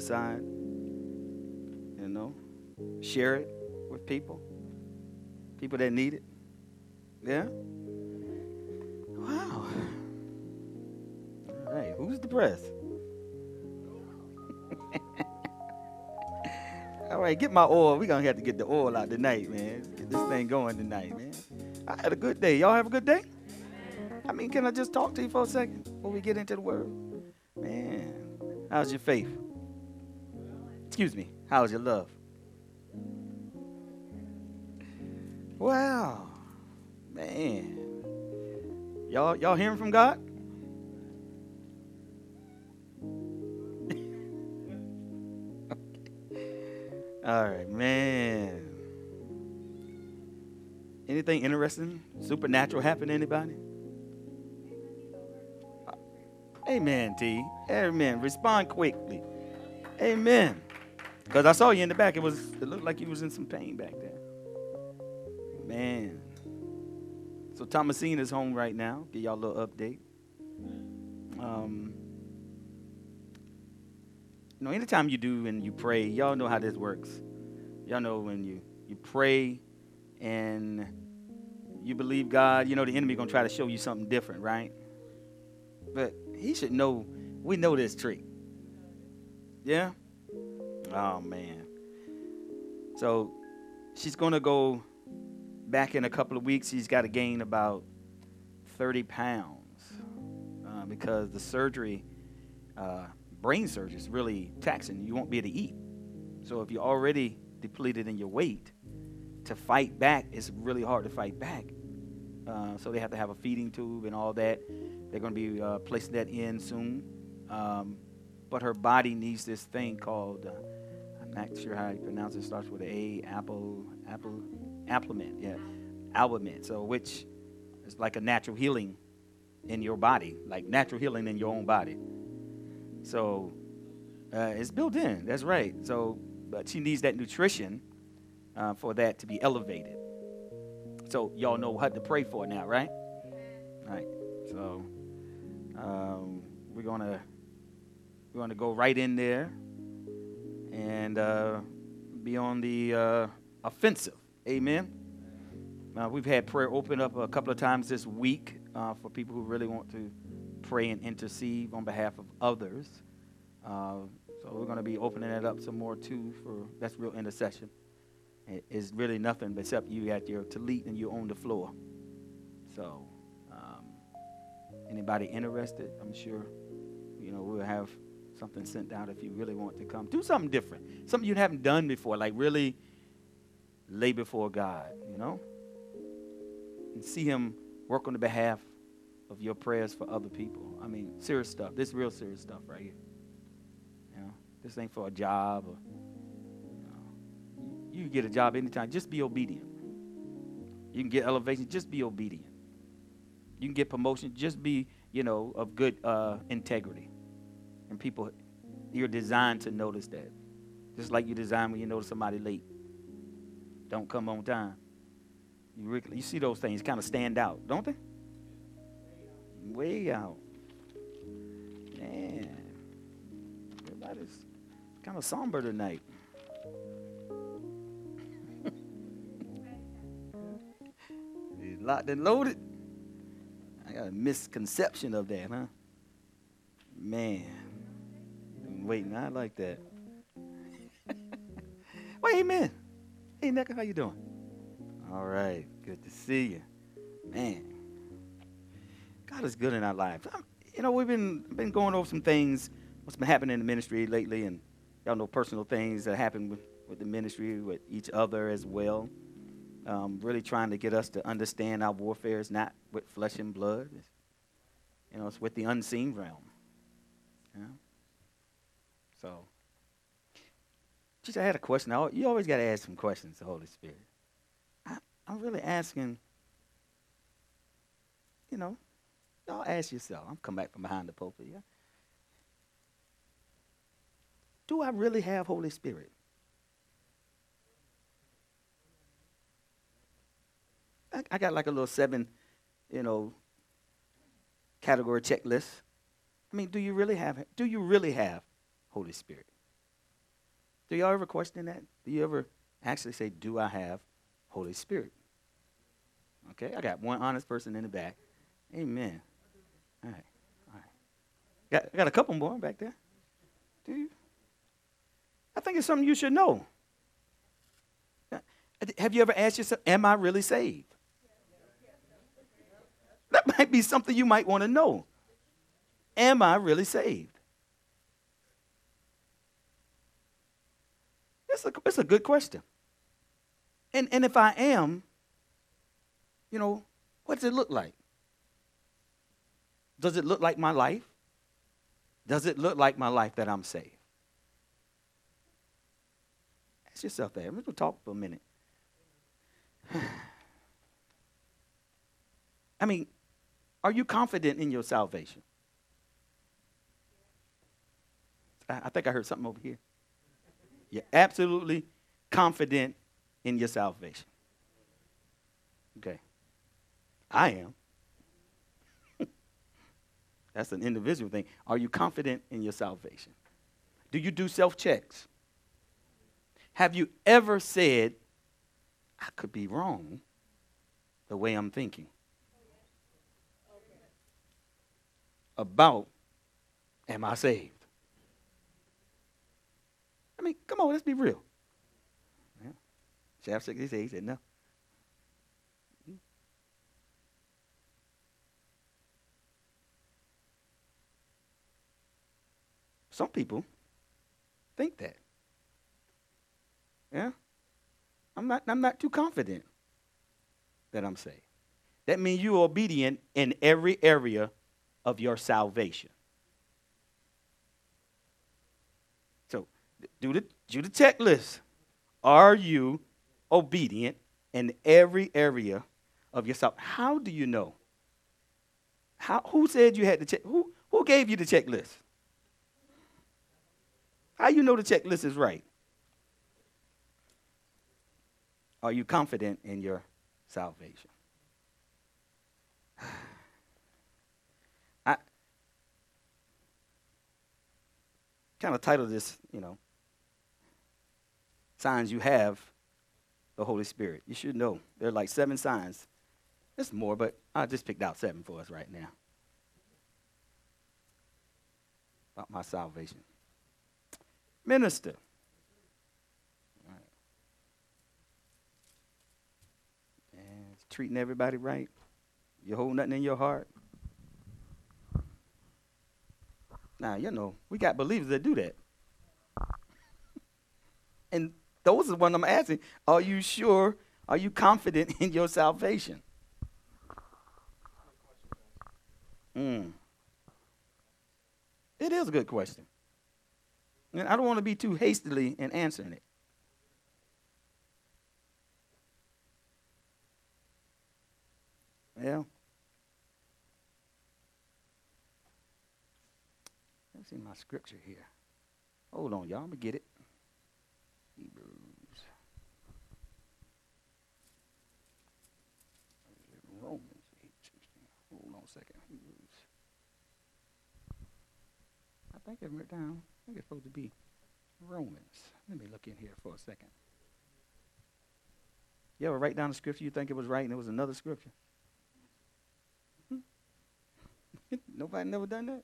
aside. You know, share it with people, people that need it. Yeah? Wow. All right, who's depressed? All right, get my oil. We're going to have to get the oil out tonight, man. Get this thing going tonight, man. I had a good day. Y'all have a good day? I mean, can I just talk to you for a second before we get into the word? Man, how's your faith? Excuse me, how's your love? Wow, man. Y'all, y'all hearing from God? All right, man. Anything interesting, supernatural happen to anybody? Amen, T. Amen. Respond quickly. Amen. Because I saw you in the back. It was it looked like you was in some pain back there. Man. So Thomasine is home right now. Give y'all a little update. Um, you know, anytime you do and you pray, y'all know how this works. Y'all know when you you pray and you believe God, you know the enemy gonna try to show you something different, right? But he should know we know this trick. Yeah? Oh man. So she's gonna go back in a couple of weeks. She's got to gain about 30 pounds uh, because the surgery, uh, brain surgery, is really taxing. You won't be able to eat. So if you're already depleted in your weight, to fight back, it's really hard to fight back. Uh, so they have to have a feeding tube and all that. They're going to be uh, placing that in soon. Um, but her body needs this thing called, uh, I'm not sure how you pronounce it, it starts with A, apple, apple, Applement, yeah, Albumin. So which is like a natural healing in your body, like natural healing in your own body. So uh, it's built in. That's right. So, but she needs that nutrition uh, for that to be elevated. So y'all know what to pray for now, right? Right. So um, we're gonna we're gonna go right in there and uh, be on the uh, offensive. Amen. Uh, we've had prayer open up a couple of times this week uh, for people who really want to pray and intercede on behalf of others. Uh, so we're going to be opening it up some more too for that's real intercession. it's really nothing except you at your tallit and you own the floor. So um, anybody interested, I'm sure you know we'll have something sent out if you really want to come. Do something different, something you haven't done before, like really lay before God, you know? And see Him work on the behalf of your prayers for other people. I mean, serious stuff. This is real serious stuff right here. You know, this ain't for a job or, you know, you can get a job anytime. Just be obedient. You can get elevation. Just be obedient. You can get promotion. Just be, you know, of good uh, integrity. And people, you're designed to notice that. Just like you design when you notice somebody late don't come on time. You, you see those things kind of stand out, don't they? Way out. Man, everybody's kind of somber tonight. locked and loaded. I got a misconception of that, huh? Man, waiting. I like that. well, amen. Hey, Necka, how you doing? All right, good to see you. Man, God is good in our lives. I'm, you know, we've been been going over some things, what's been happening in the ministry lately, and y'all know personal things that happen with, with the ministry, with each other as well. Um, really trying to get us to understand our warfare is not with flesh and blood. It's, you know, it's with the unseen realm. Yeah. So Geez, I had a question. you always got to ask some questions to the Holy Spirit. I, I'm really asking, you know, y'all ask yourself. I'm coming back from behind the pulpit. Yeah? Do I really have Holy Spirit? I, I got like a little seven, you know, category checklist. I mean, do you really have? Do you really have Holy Spirit? Do y'all ever question that? Do you ever actually say, Do I have Holy Spirit? Okay, I got one honest person in the back. Amen. All right. All right. Got, got a couple more back there. Do you? I think it's something you should know. Uh, have you ever asked yourself, Am I really saved? That might be something you might want to know. Am I really saved? It's a, it's a good question. And, and if I am, you know, what does it look like? Does it look like my life? Does it look like my life that I'm saved? Ask yourself that. To talk for a minute. I mean, are you confident in your salvation? I think I heard something over here. You're absolutely confident in your salvation. Okay. I am. That's an individual thing. Are you confident in your salvation? Do you do self checks? Have you ever said, I could be wrong the way I'm thinking? About, am I saved? I mean, come on, let's be real. Yeah. Shaft 66 he said no. Some people think that. Yeah? I'm not, I'm not too confident that I'm saved. That means you're obedient in every area of your salvation. So do the, do the checklist. Are you obedient in every area of yourself? How do you know? How, who said you had to check? Who, who gave you the checklist? How you know the checklist is right? Are you confident in your salvation? I kind of titled this, you know, signs you have the Holy Spirit. You should know. There are like seven signs. There's more, but I just picked out seven for us right now. About my salvation minister. Treating everybody right. You hold nothing in your heart. Now, you know, we got believers that do that. and those are what I'm asking. Are you sure? Are you confident in your salvation? Mm. It is a good question. And I don't want to be too hastily in answering it. Yeah. Let's see my scripture here. Hold on, y'all. I'm going to get it. Hebrews. Romans 8, 16. Hold on a second. Hebrews. I think written down think it's supposed to be Romans. Let me look in here for a second. You ever write down a scripture you think it was right and it was another scripture? Hmm? Nobody never done that?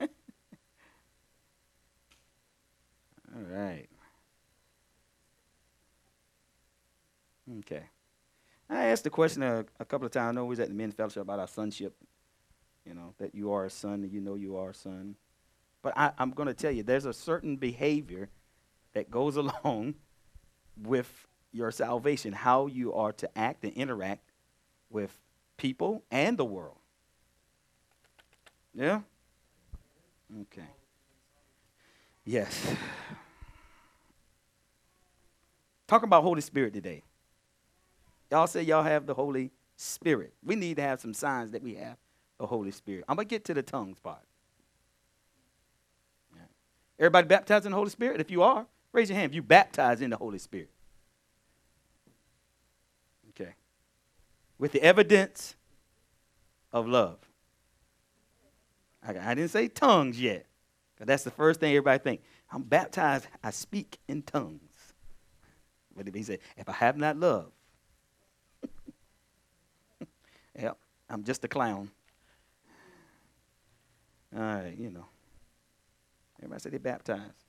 All right. Okay. I asked the question a, a couple of times. I know we was at the men's fellowship about our sonship you know, that you are a son and you know you are a son. But I, I'm going to tell you, there's a certain behavior that goes along with your salvation, how you are to act and interact with people and the world. Yeah? Okay. Yes. Talk about Holy Spirit today. Y'all say y'all have the Holy Spirit. We need to have some signs that we have the Holy Spirit. I'm going to get to the tongues part. Everybody baptized in the Holy Spirit? If you are, raise your hand if you baptized in the Holy Spirit. Okay. With the evidence of love. I, didn't say tongues yet. That's the first thing everybody think. I'm baptized, I speak in tongues. But he said, if I have not love, yep, I'm just a clown. All right, you know. Everybody said they baptized.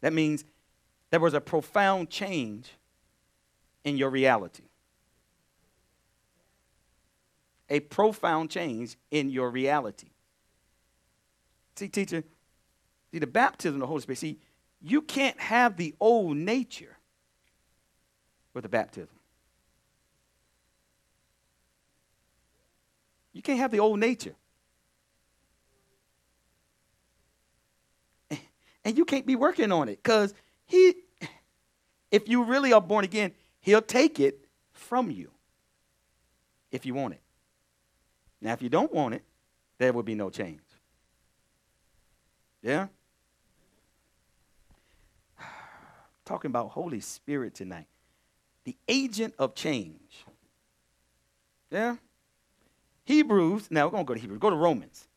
That means there was a profound change in your reality. A profound change in your reality. See, teacher, see, the baptism of the Holy Spirit, see, you can't have the old nature with the baptism. You can't have the old nature. And you can't be working on it because he, if you really are born again, he'll take it from you if you want it. Now, if you don't want it, there will be no change. Yeah? Talking about Holy Spirit tonight. The agent of change. Yeah? Hebrews, now we're going to go to Hebrews. Go to Romans.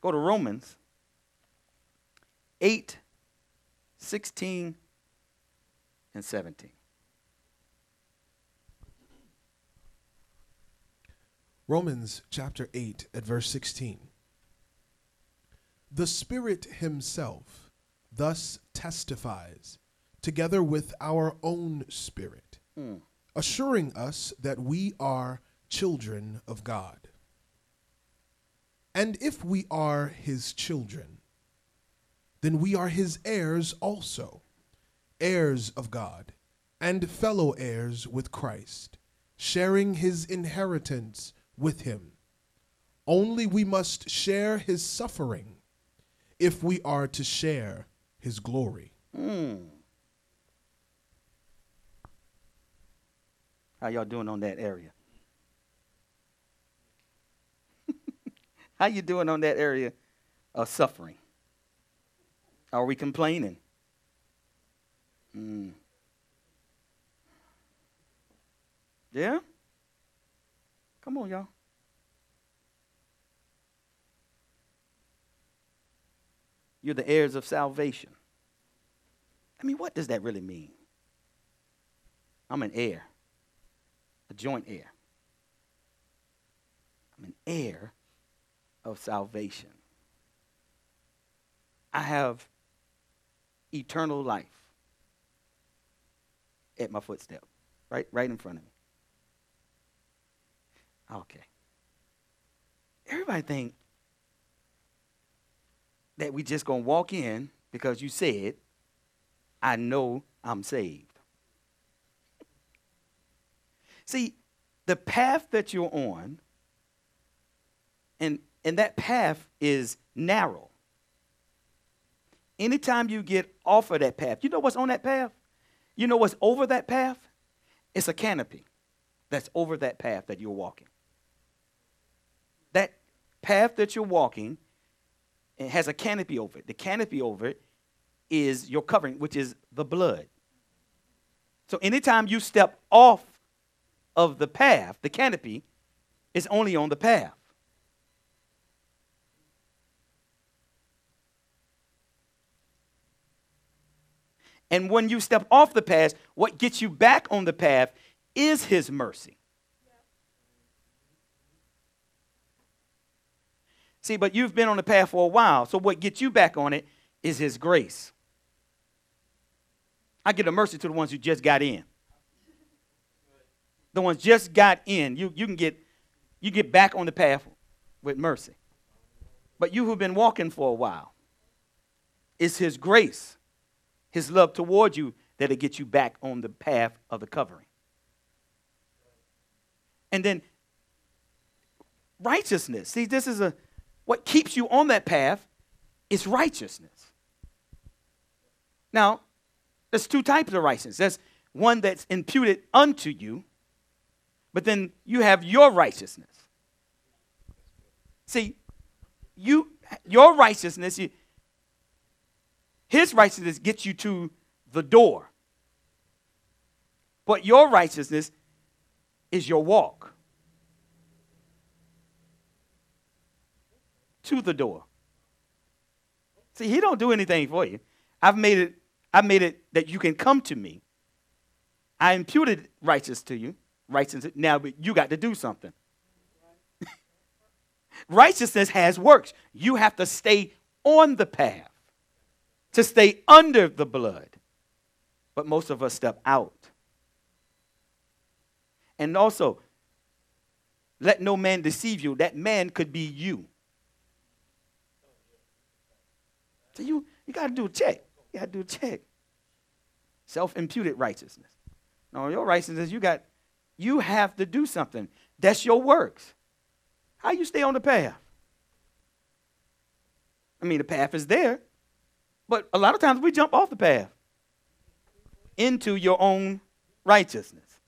Go to Romans 8, 16, and 17. Romans chapter 8 at verse 16. The Spirit Himself thus testifies, together with our own spirit, mm. assuring us that we are children of God. And if we are His children, then we are His heirs also, heirs of God, and fellow heirs with Christ, sharing His inheritance with Him. Only we must share His suffering if we are to share his glory. Mm. How y'all doing on that area? How you doing on that area of suffering? Are we complaining? Mm. Yeah? Come on, y'all. You're the heirs of salvation. I mean, what does that really mean? I'm an heir, a joint heir. I'm an heir of salvation. I have eternal life at my footstep, right, right in front of me. Okay. Everybody think that we just gonna walk in because you said, I know I'm saved. See, the path that you're on, and, and that path is narrow. Anytime you get off of that path, you know what's on that path? You know what's over that path? It's a canopy that's over that path that you're walking. That path that you're walking it has a canopy over it. The canopy over it is your covering, which is the blood. So anytime you step off of the path, the canopy is only on the path. And when you step off the path, what gets you back on the path is His mercy. See, but you've been on the path for a while. So what gets you back on it is His grace. I give a mercy to the ones who just got in. The ones just got in, you, you can get you get back on the path with mercy. But you who've been walking for a while, it's His grace, His love toward you that'll get you back on the path of the covering. And then righteousness. See, this is a what keeps you on that path is righteousness. Now, there's two types of righteousness. There's one that's imputed unto you, but then you have your righteousness. See, you your righteousness, you, his righteousness gets you to the door. But your righteousness is your walk. to the door. See, he don't do anything for you. I've made it, I've made it that you can come to me. I imputed righteous to you, righteousness. Now but you got to do something. Righteousness has works. You have to stay on the path to stay under the blood. But most of us step out. And also, let no man deceive you. That man could be you. So you, you got to do a check. You got to do a check. Self-imputed righteousness. No, your righteousness, you got, you have to do something. That's your works. How you stay on the path? I mean, the path is there, but a lot of times we jump off the path into your own righteousness,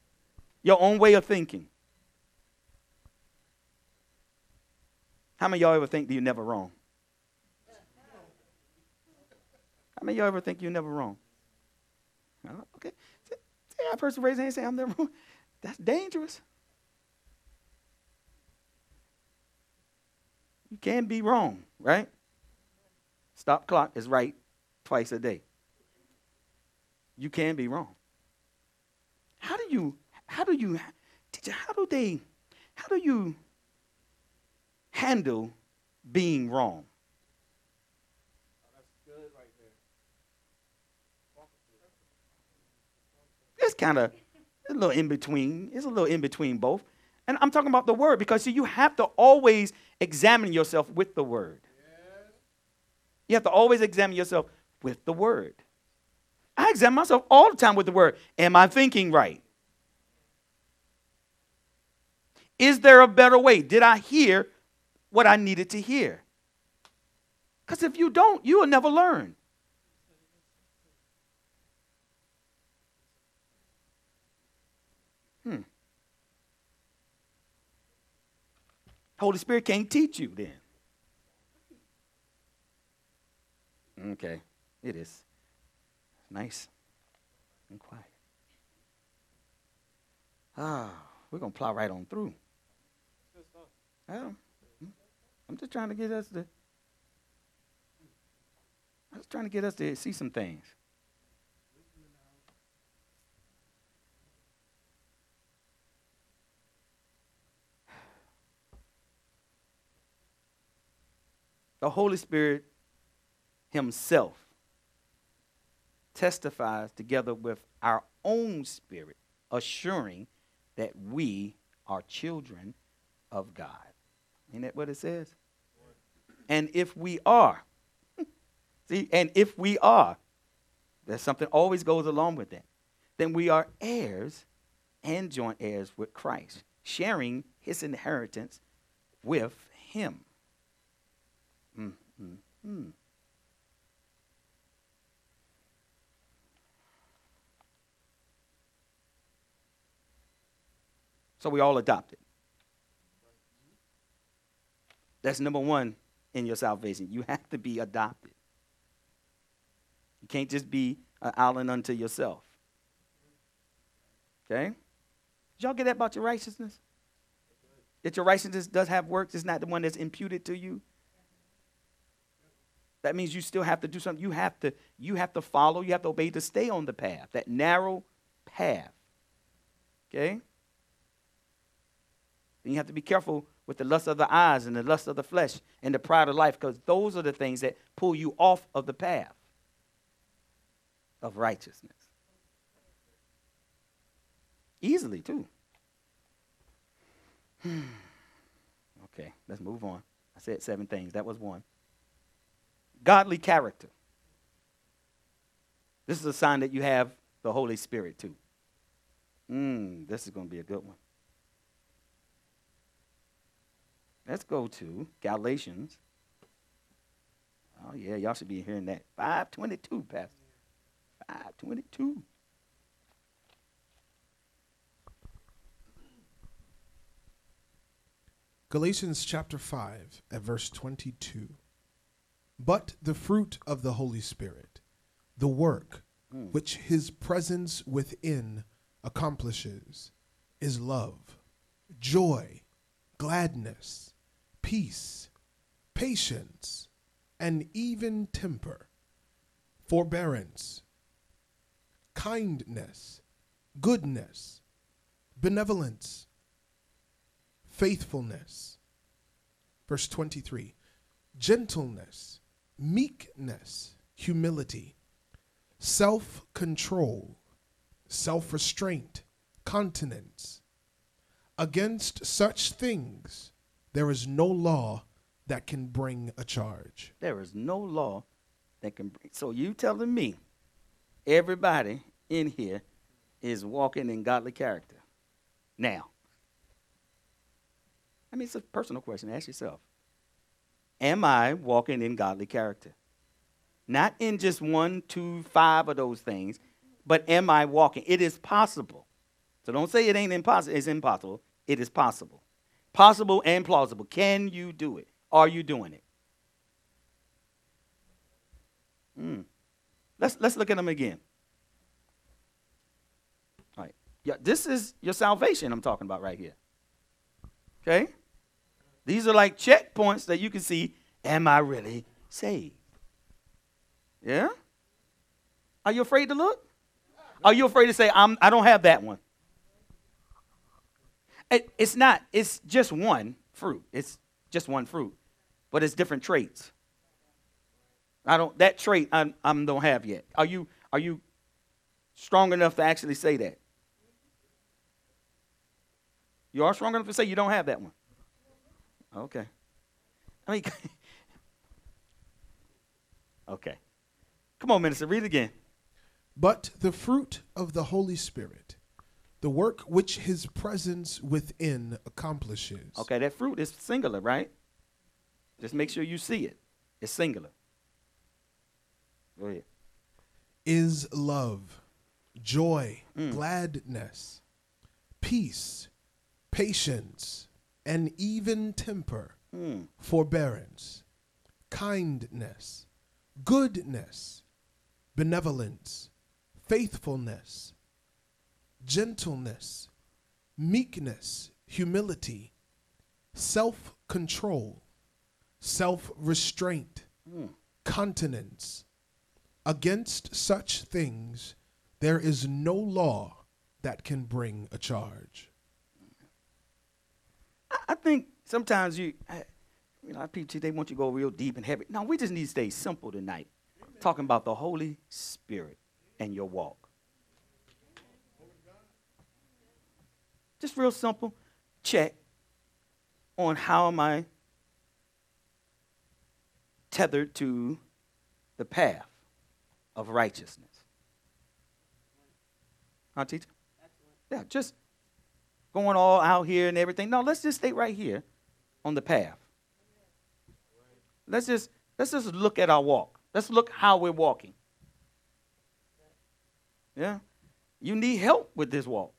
your own way of thinking. How many y'all ever think that you're never wrong? How many y'all ever think you're never wrong? Okay. See, that person raise their hand and say, I'm never wrong. That's dangerous. You can be wrong, right? Stop clock is right twice a day. You can be wrong. How do you, how do you, teacher, how do they, how do you handle being wrong? That's good right there. It's kind of a little in between. It's a little in between both. And I'm talking about the word because see, you have to always examine yourself with the word. You have to always examine yourself with the word. I examine myself all the time with the word. Am I thinking right? Is there a better way? Did I hear what I needed to hear? Because if you don't, you will never learn. Hmm. Holy Spirit can't teach you then. Okay, it is. Nice and quiet. Ah, we're going to plow right on through. Well, I'm just trying to get us to. I was trying to get us to see some things. The Holy Spirit Himself testifies together with our own spirit, assuring that we are children of God. Ain't that what it says? And if we are, see, and if we are, there's something always goes along with that, then we are heirs and joint heirs with Christ, sharing his inheritance with him. Mm, So we all adopted. That's number one in your salvation. You have to be adopted. You can't just be an island unto yourself. Okay? Did y'all get that about your righteousness? That your righteousness does have works, it's not the one that's imputed to you. That means you still have to do something. You have to, you have to follow, you have to obey to stay on the path, that narrow path. Okay? And you have to be careful with the lust of the eyes and the lust of the flesh and the pride of life because those are the things that pull you off of the path of righteousness. Easily, too. okay, let's move on. I said seven things. That was one. Godly character. This is a sign that you have the Holy Spirit, too. Mm, this is going to be a good one. Let's go to Galatians. Oh, yeah, y'all should be hearing that. 522, Pastor. 522. Galatians chapter 5 at verse 22. But the fruit of the Holy Spirit, the work mm. which his presence within accomplishes, is love, joy, gladness, peace, patience, and even temper, forbearance, kindness, goodness, benevolence, faithfulness. Verse 23 gentleness, meekness, humility, self control, self restraint, continence. Against such things there is no law that can bring a charge. There is no law that can bring. So you telling me everybody in here is walking in godly character now? I mean, it's a personal question. Ask yourself. Am I walking in godly character? Not in just one, two, five of those things, but am I walking? It is possible. So don't say it ain't impossible. It's impossible. It is possible. Possible and plausible. Can you do it? Are you doing it? Mm. Let's, let's look at them again. All right. Yeah, this is your salvation I'm talking about right here. Okay? These are like checkpoints that you can see am I really saved? Yeah? Are you afraid to look? Are you afraid to say, I'm, I don't have that one? It, it's not, it's just one fruit. It's just one fruit, but it's different traits. I don't, that trait I, I don't have yet. Are you, are you strong enough to actually say that? You are strong enough to say you don't have that one? Okay. I mean, okay. Come on, minister, read it again. But the fruit of the Holy Spirit, the work which his presence within accomplishes. Okay, that fruit is singular, right? Just make sure you see it. It's singular. Go ahead. Is love, joy, mm. gladness, peace, patience, and even temper, mm. forbearance, kindness, goodness, benevolence, faithfulness, gentleness, meekness, humility, self control, self restraint, mm. continence. Against such things, there is no law that can bring a charge. I think sometimes you, you know, people they want you to go real deep and heavy. No, we just need to stay simple tonight, Amen. talking about the Holy Spirit and your walk. Just real simple. Check on how am I tethered to the path of righteousness. Huh, teacher? Yeah, just going all out here and everything. No, let's just stay right here on the path. Let's just let's just look at our walk. Let's look how we're walking. Yeah. You need help with this walk.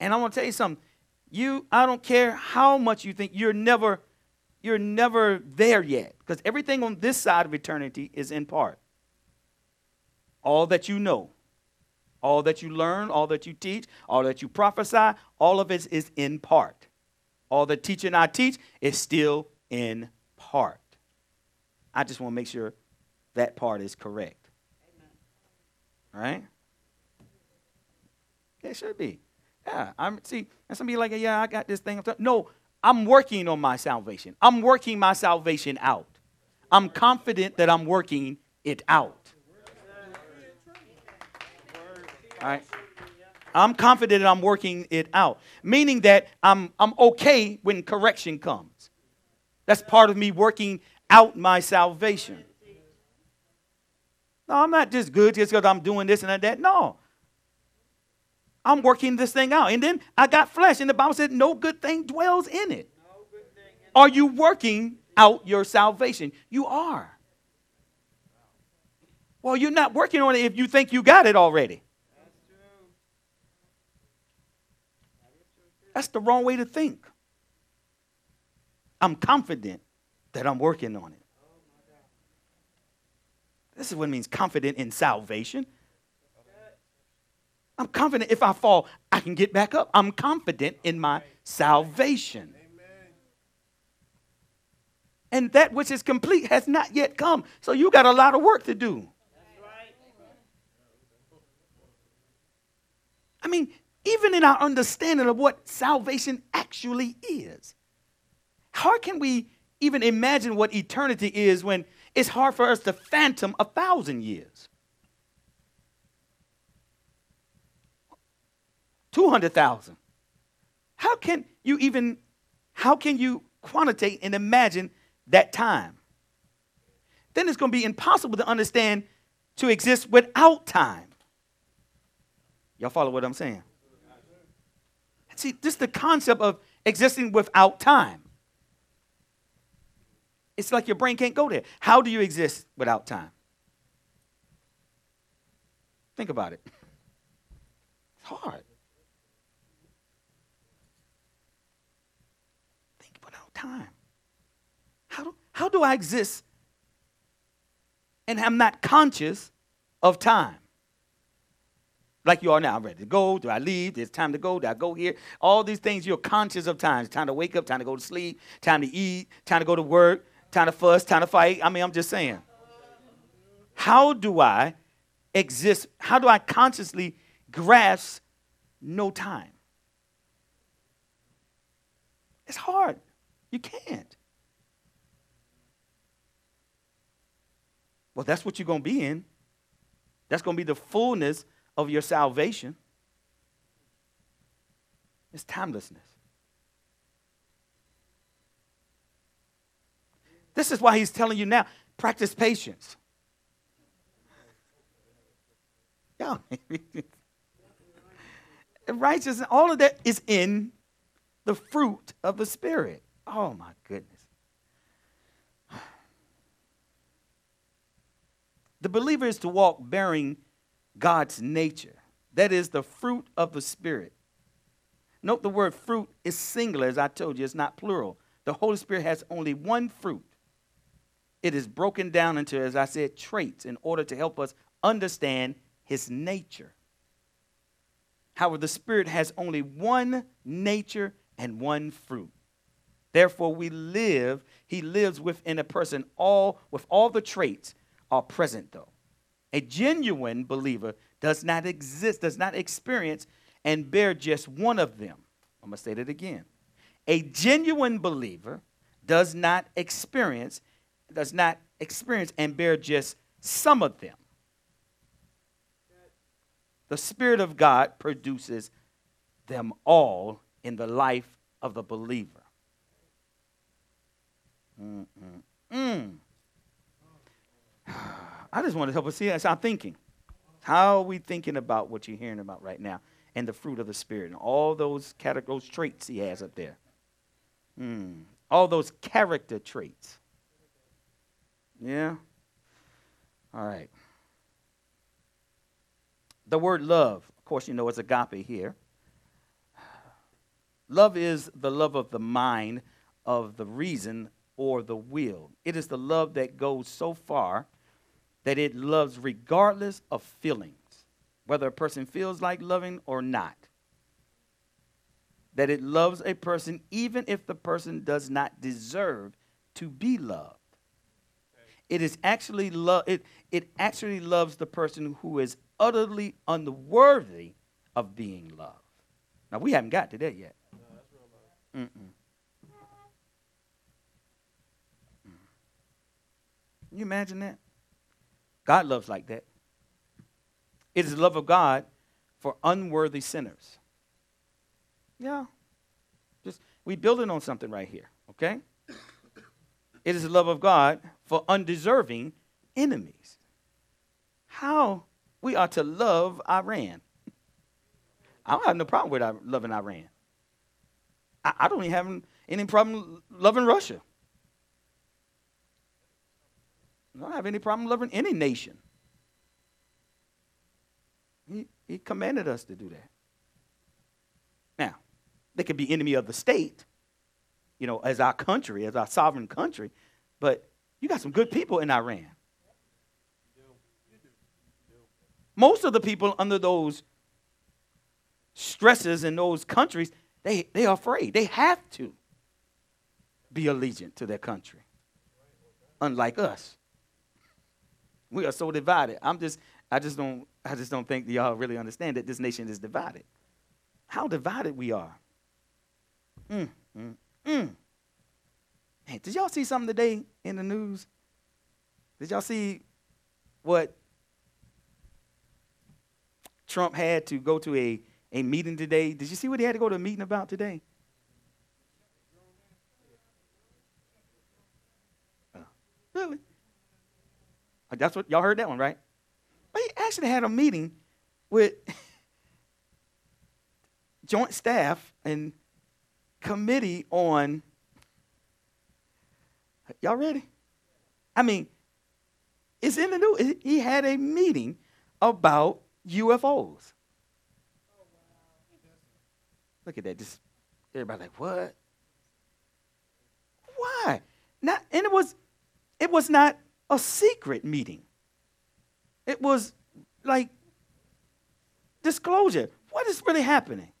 And I'm gonna tell you something. You, I don't care how much you think you're never, you're never there yet. Because everything on this side of eternity is in part all that you know, all that you learn, all that you teach, all that you prophesy, all of it is in part. All the teaching I teach is still in part. I just want to make sure that part is correct. Amen. All right? It should be. Yeah. I'm see, and some people like, yeah, I got this thing. No, I'm working on my salvation. I'm working my salvation out. I'm confident that I'm working it out. All right. I'm confident that I'm working it out, meaning that I'm, I'm okay when correction comes. That's part of me working out my salvation. No, I'm not just good just because I'm doing this and that. No. I'm working this thing out. And then I got flesh, and the Bible said no good thing dwells in it. Are you working out your salvation? You are. Well, you're not working on it if you think you got it already. That's the wrong way to think. I'm confident that I'm working on it. This is what it means confident in salvation. I'm confident if I fall, I can get back up. I'm confident in my salvation. And that which is complete has not yet come. So you got a lot of work to do. I mean, even in our understanding of what salvation actually is, how can we even imagine what eternity is when it's hard for us to phantom a thousand years? 200,000. How can you even, how can you quantitate and imagine that time? Then it's going to be impossible to understand to exist without time. Y'all follow what I'm saying? See, this is the concept of existing without time. It's like your brain can't go there. How do you exist without time? Think about it. It's hard. Think without time. How do, how do I exist and I'm not conscious of time? like you are now. I'm ready to go. Do I leave? It's time to go. Do I go here? All these things you're conscious of time. It's time to wake up, time to go to sleep, time to eat, time to go to work, time to fuss, time to fight. I mean, I'm just saying. How do I exist? How do I consciously grasp no time? It's hard. You can't. Well, that's what you're going to be in. That's going to be the fullness of your salvation It's timelessness. This is why he's telling you now practice patience. Righteousness, all of that is in the fruit of the Spirit. Oh my goodness. The believer is to walk bearing God's nature. That is the fruit of the Spirit. Note the word fruit is singular, as I told you, it's not plural. The Holy Spirit has only one fruit. It is broken down into, as I said, traits in order to help us understand his nature. However, the Spirit has only one nature and one fruit. Therefore, we live, he lives within a person all with all the traits are present though. A genuine believer does not exist, does not experience and bear just one of them. I'm going to say that again. A genuine believer does not experience, does not experience and bear just some of them. The Spirit of God produces them all in the life of the believer. Mm-mm-mm. I just want to help us see that's our thinking. How are we thinking about what you're hearing about right now and the fruit of the Spirit and all those, those traits he has up there? Hmm. All those character traits. Yeah? All right. The word love, of course, you know it's agape here. Love is the love of the mind, of the reason, or the will. It is the love that goes so far that it loves regardless of feelings, whether a person feels like loving or not. That it loves a person even if the person does not deserve to be loved. It is actually love it, it actually loves the person who is utterly unworthy of being loved. Now we haven't got to that yet. Mm-mm. Can you imagine that? God loves like that. It is the love of God for unworthy sinners. Yeah. Just we building on something right here, okay? It is the love of God for undeserving enemies. How we are to love Iran. I don't have no problem with loving Iran. I, I don't even have any problem loving Russia. I don't have any problem loving any nation. He, he commanded us to do that. Now, they could be enemy of the state, you know, as our country, as our sovereign country, but you got some good people in Iran. Most of the people under those stresses in those countries, they, they are afraid. They have to be allegiant to their country. Unlike us. We are so divided. I'm just, I just don't, I just don't think y'all really understand that this nation is divided. How divided we are. Mm, mm, mm. Hey, did y'all see something today in the news? Did y'all see what Trump had to go to a, a meeting today? Did you see what he had to go to a meeting about today? Really? That's what y'all heard that one, right? But he actually had a meeting with joint staff and committee on. Y'all ready? I mean, it's in the news. He had a meeting about UFOs. Look at that. Just everybody like, what? Why? Not and it was it was not a secret meeting. It was like disclosure. What is really happening?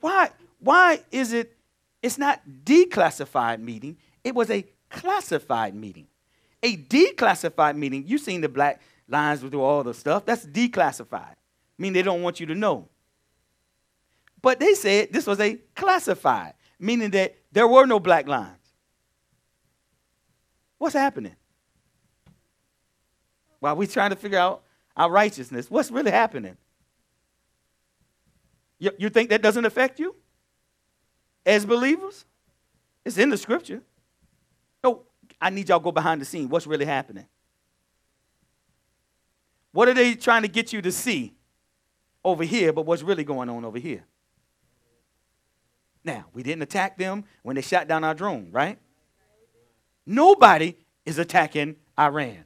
Why why is it it's not declassified meeting, it was a classified meeting. A declassified meeting, you've seen the black lines with all the stuff, that's declassified. I mean they don't want you to know. But they said this was a classified, meaning that there were no black lines. What's happening? While we're trying to figure out our righteousness, what's really happening? You, you think that doesn't affect you as believers? It's in the scripture. No, I need y'all to go behind the scene. What's really happening? What are they trying to get you to see over here, but what's really going on over here? Now, we didn't attack them when they shot down our drone, right? Nobody is attacking Iran.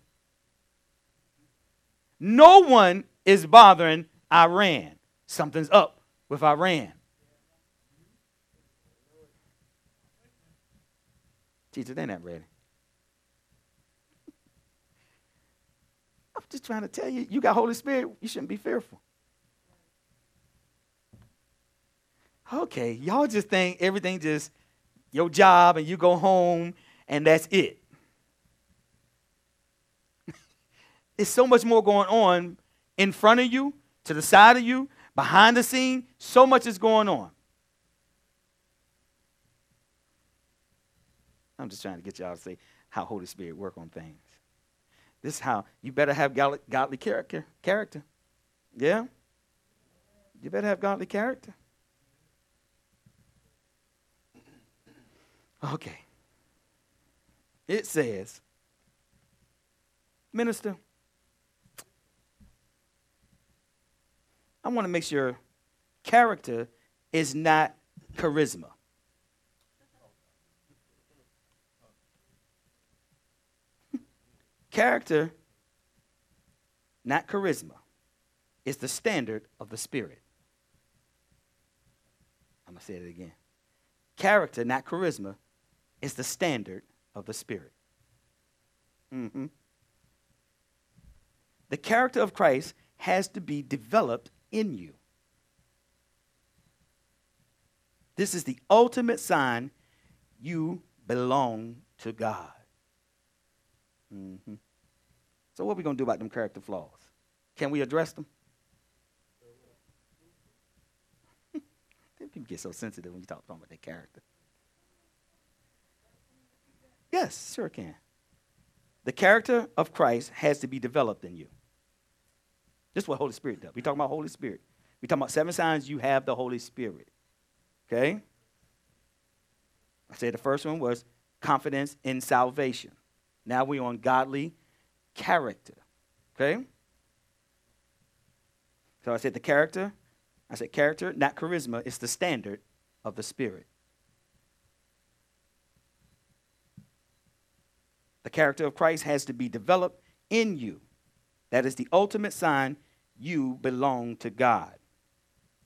No one is bothering Iran. Something's up with Iran. Teacher, they're not ready. I'm just trying to tell you, you got Holy Spirit, you shouldn't be fearful. Okay, y'all just think everything just your job and you go home and that's it. There's so much more going on in front of you, to the side of you, behind the scene. So much is going on. I'm just trying to get y'all to see how Holy Spirit work on things. This is how you better have godly character. Character, yeah. You better have godly character. Okay. It says, Minister, I want to make sure character is not charisma. character, not charisma, is the standard of the Spirit. I'm going to say it again. Character, not charisma, is the standard of the Spirit. Mm-hmm. The character of Christ has to be developed in you. This is the ultimate sign you belong to God. Mm-hmm. So, what are we going to do about them character flaws? Can we address them? People get so sensitive when you talk about their character. Yes, sure can. The character of Christ has to be developed in you. This is what Holy Spirit does. We talk about Holy Spirit. We talk about seven signs you have the Holy Spirit. Okay? I said the first one was confidence in salvation. Now we're on godly character. Okay? So I said the character. I said character, not charisma, is the standard of the Spirit. The character of Christ has to be developed in you. That is the ultimate sign you belong to God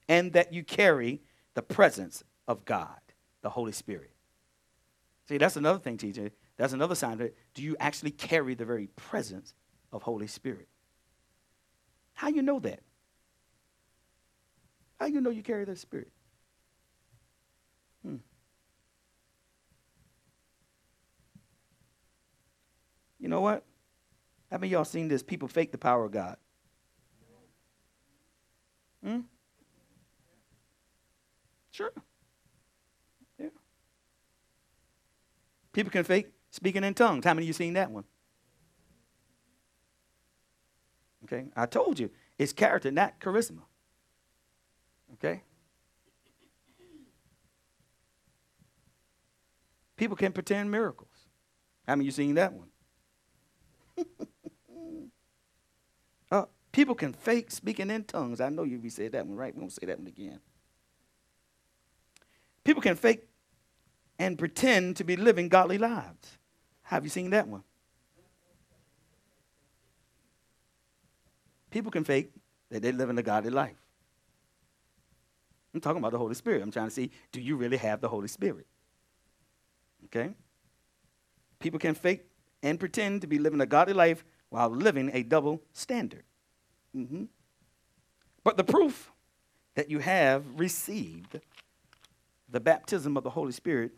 and that you carry the presence of God, the Holy Spirit. See, that's another thing, teacher. That's another sign that do you actually carry the very presence of Holy Spirit? How you know that? How you know you carry the Spirit? Hmm. You know what? How many y'all seen this? People fake the power of God. Hmm? Sure. Yeah. People can fake speaking in tongues. How many of you seen that one? Okay, I told you it's character, not charisma. Okay? People can pretend miracles. How many of you seen that one? people can fake speaking in tongues. I know you be said that one, right? We won't say that one again. People can fake and pretend to be living godly lives. Have you seen that one? People can fake that they're living a godly life. I'm talking about the Holy Spirit. I'm trying to see do you really have the Holy Spirit? Okay? People can fake and pretend to be living a godly life while living a double standard. Mm-hmm. But the proof that you have received the baptism of the Holy Spirit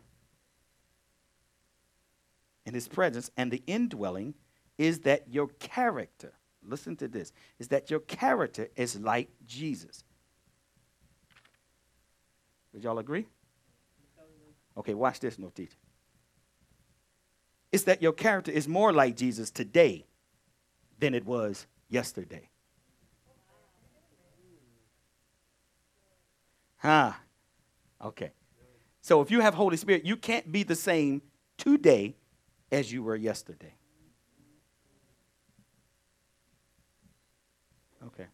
in His presence and the indwelling is that your character, listen to this, is that your character is like Jesus. Would y'all agree? Okay, watch this, no teacher. It's that your character is more like Jesus today than it was yesterday. Huh. Okay. So if you have Holy Spirit, you can't be the same today as you were yesterday. Okay.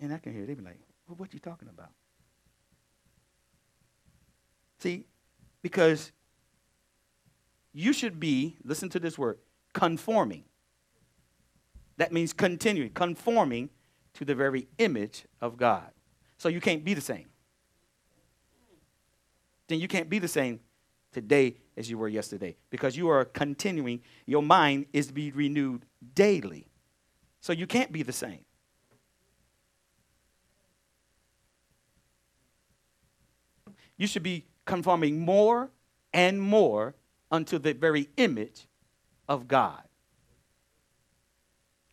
And I can hear they be like, well, what you talking about? See, because you should be, listen to this word, conforming. That means continuing, conforming to the very image of God. So you can't be the same. Then you can't be the same today as you were yesterday because you are continuing, your mind is to be renewed daily. So you can't be the same. You should be conforming more and more unto the very image of God.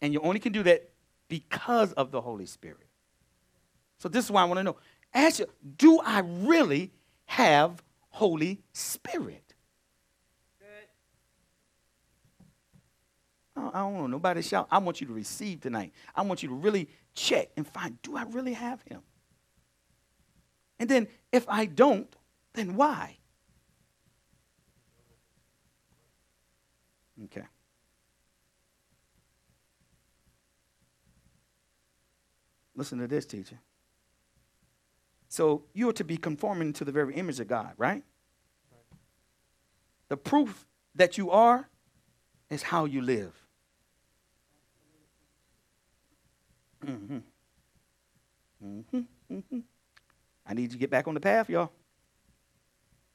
And you only can do that because of the Holy Spirit. So this is why I want to know. Ask you, do I really have Holy Spirit? I don't want nobody shout. I want you to receive tonight. I want you to really check and find, do I really have him? And then if I don't, then why? Okay. Listen to this, teacher. So you are to be conforming to the very image of God, right? The proof that you are is how you live. Mm-hmm. Mm-hmm. Mm-hmm. I need you to get back on the path, y'all.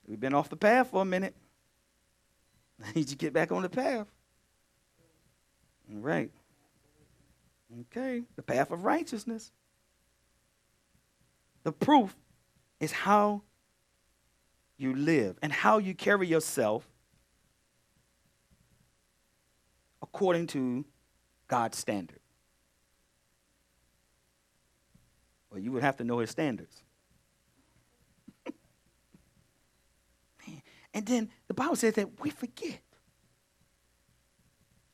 We've been off the path for a minute. I need you to get back on the path. All right. Okay. The path of righteousness. The proof is how you live and how you carry yourself according to God's standard. Well, you would have to know his standards. And then the Bible says that we forget.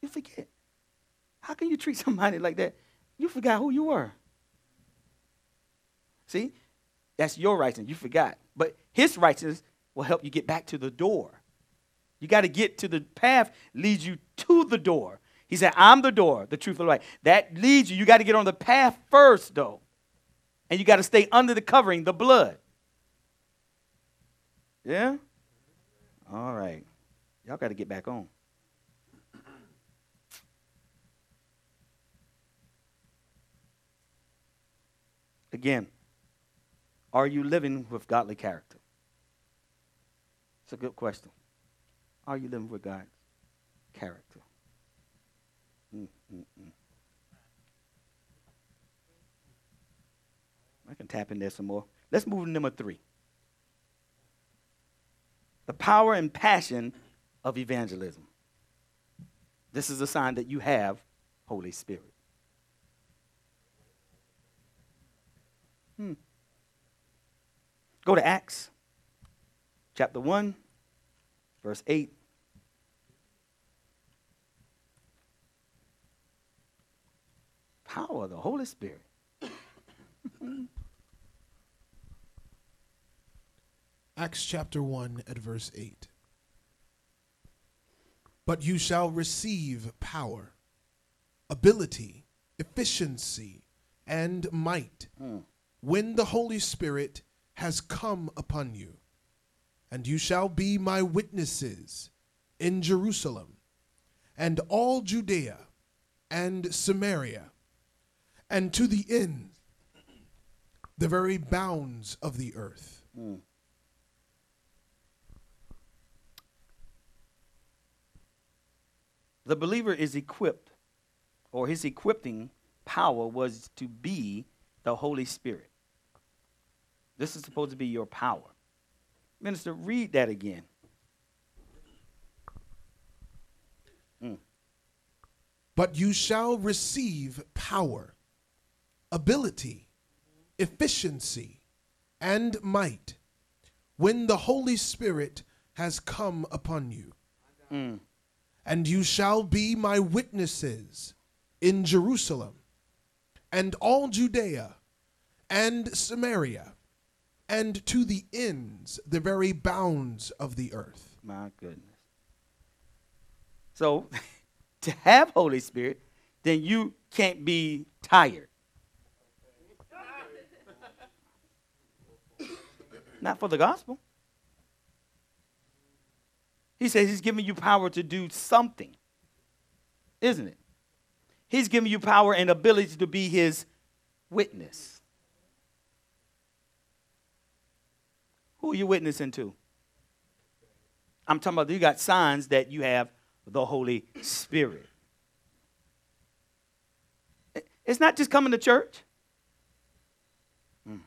You forget. How can you treat somebody like that? You forgot who you were. See? That's your righteousness. You forgot. But his righteousness will help you get back to the door. You got to get to the path leads you to the door. He said, I'm the door, the truth, of the light. That leads you. You got to get on the path first, though. And you got to stay under the covering, the blood. Yeah? All right. Y'all got to get back on. Again, are you living with godly character? It's a good question. Are you living with God's character? Mm, mm, mm. I can tap in there some more. Let's move to number three. The power and passion of evangelism. This is a sign that you have Holy Spirit. Hmm. Go to Acts chapter 1, verse 8. Power of the Holy Spirit. Acts chapter 1 at verse 8. But you shall receive power, ability, efficiency, and might Hmm. when the Holy Spirit has come upon you. And you shall be my witnesses in Jerusalem and all Judea and Samaria and to the end, the very bounds of the earth. The believer is equipped, or his equipping power was to be the Holy Spirit. This is supposed to be your power. Minister, read that again. But you shall receive power, ability, efficiency, and might when the Holy Spirit has come upon you. Mm. And you shall be my witnesses in Jerusalem and all Judea and Samaria and to the ends, the very bounds of the earth. My goodness. So, to have Holy Spirit, then you can't be tired. Not for the gospel. He says he's giving you power to do something, isn't it? He's giving you power and ability to be his witness. Who are you witnessing to? I'm talking about you got signs that you have the Holy Spirit. It's not just coming to church. Mm.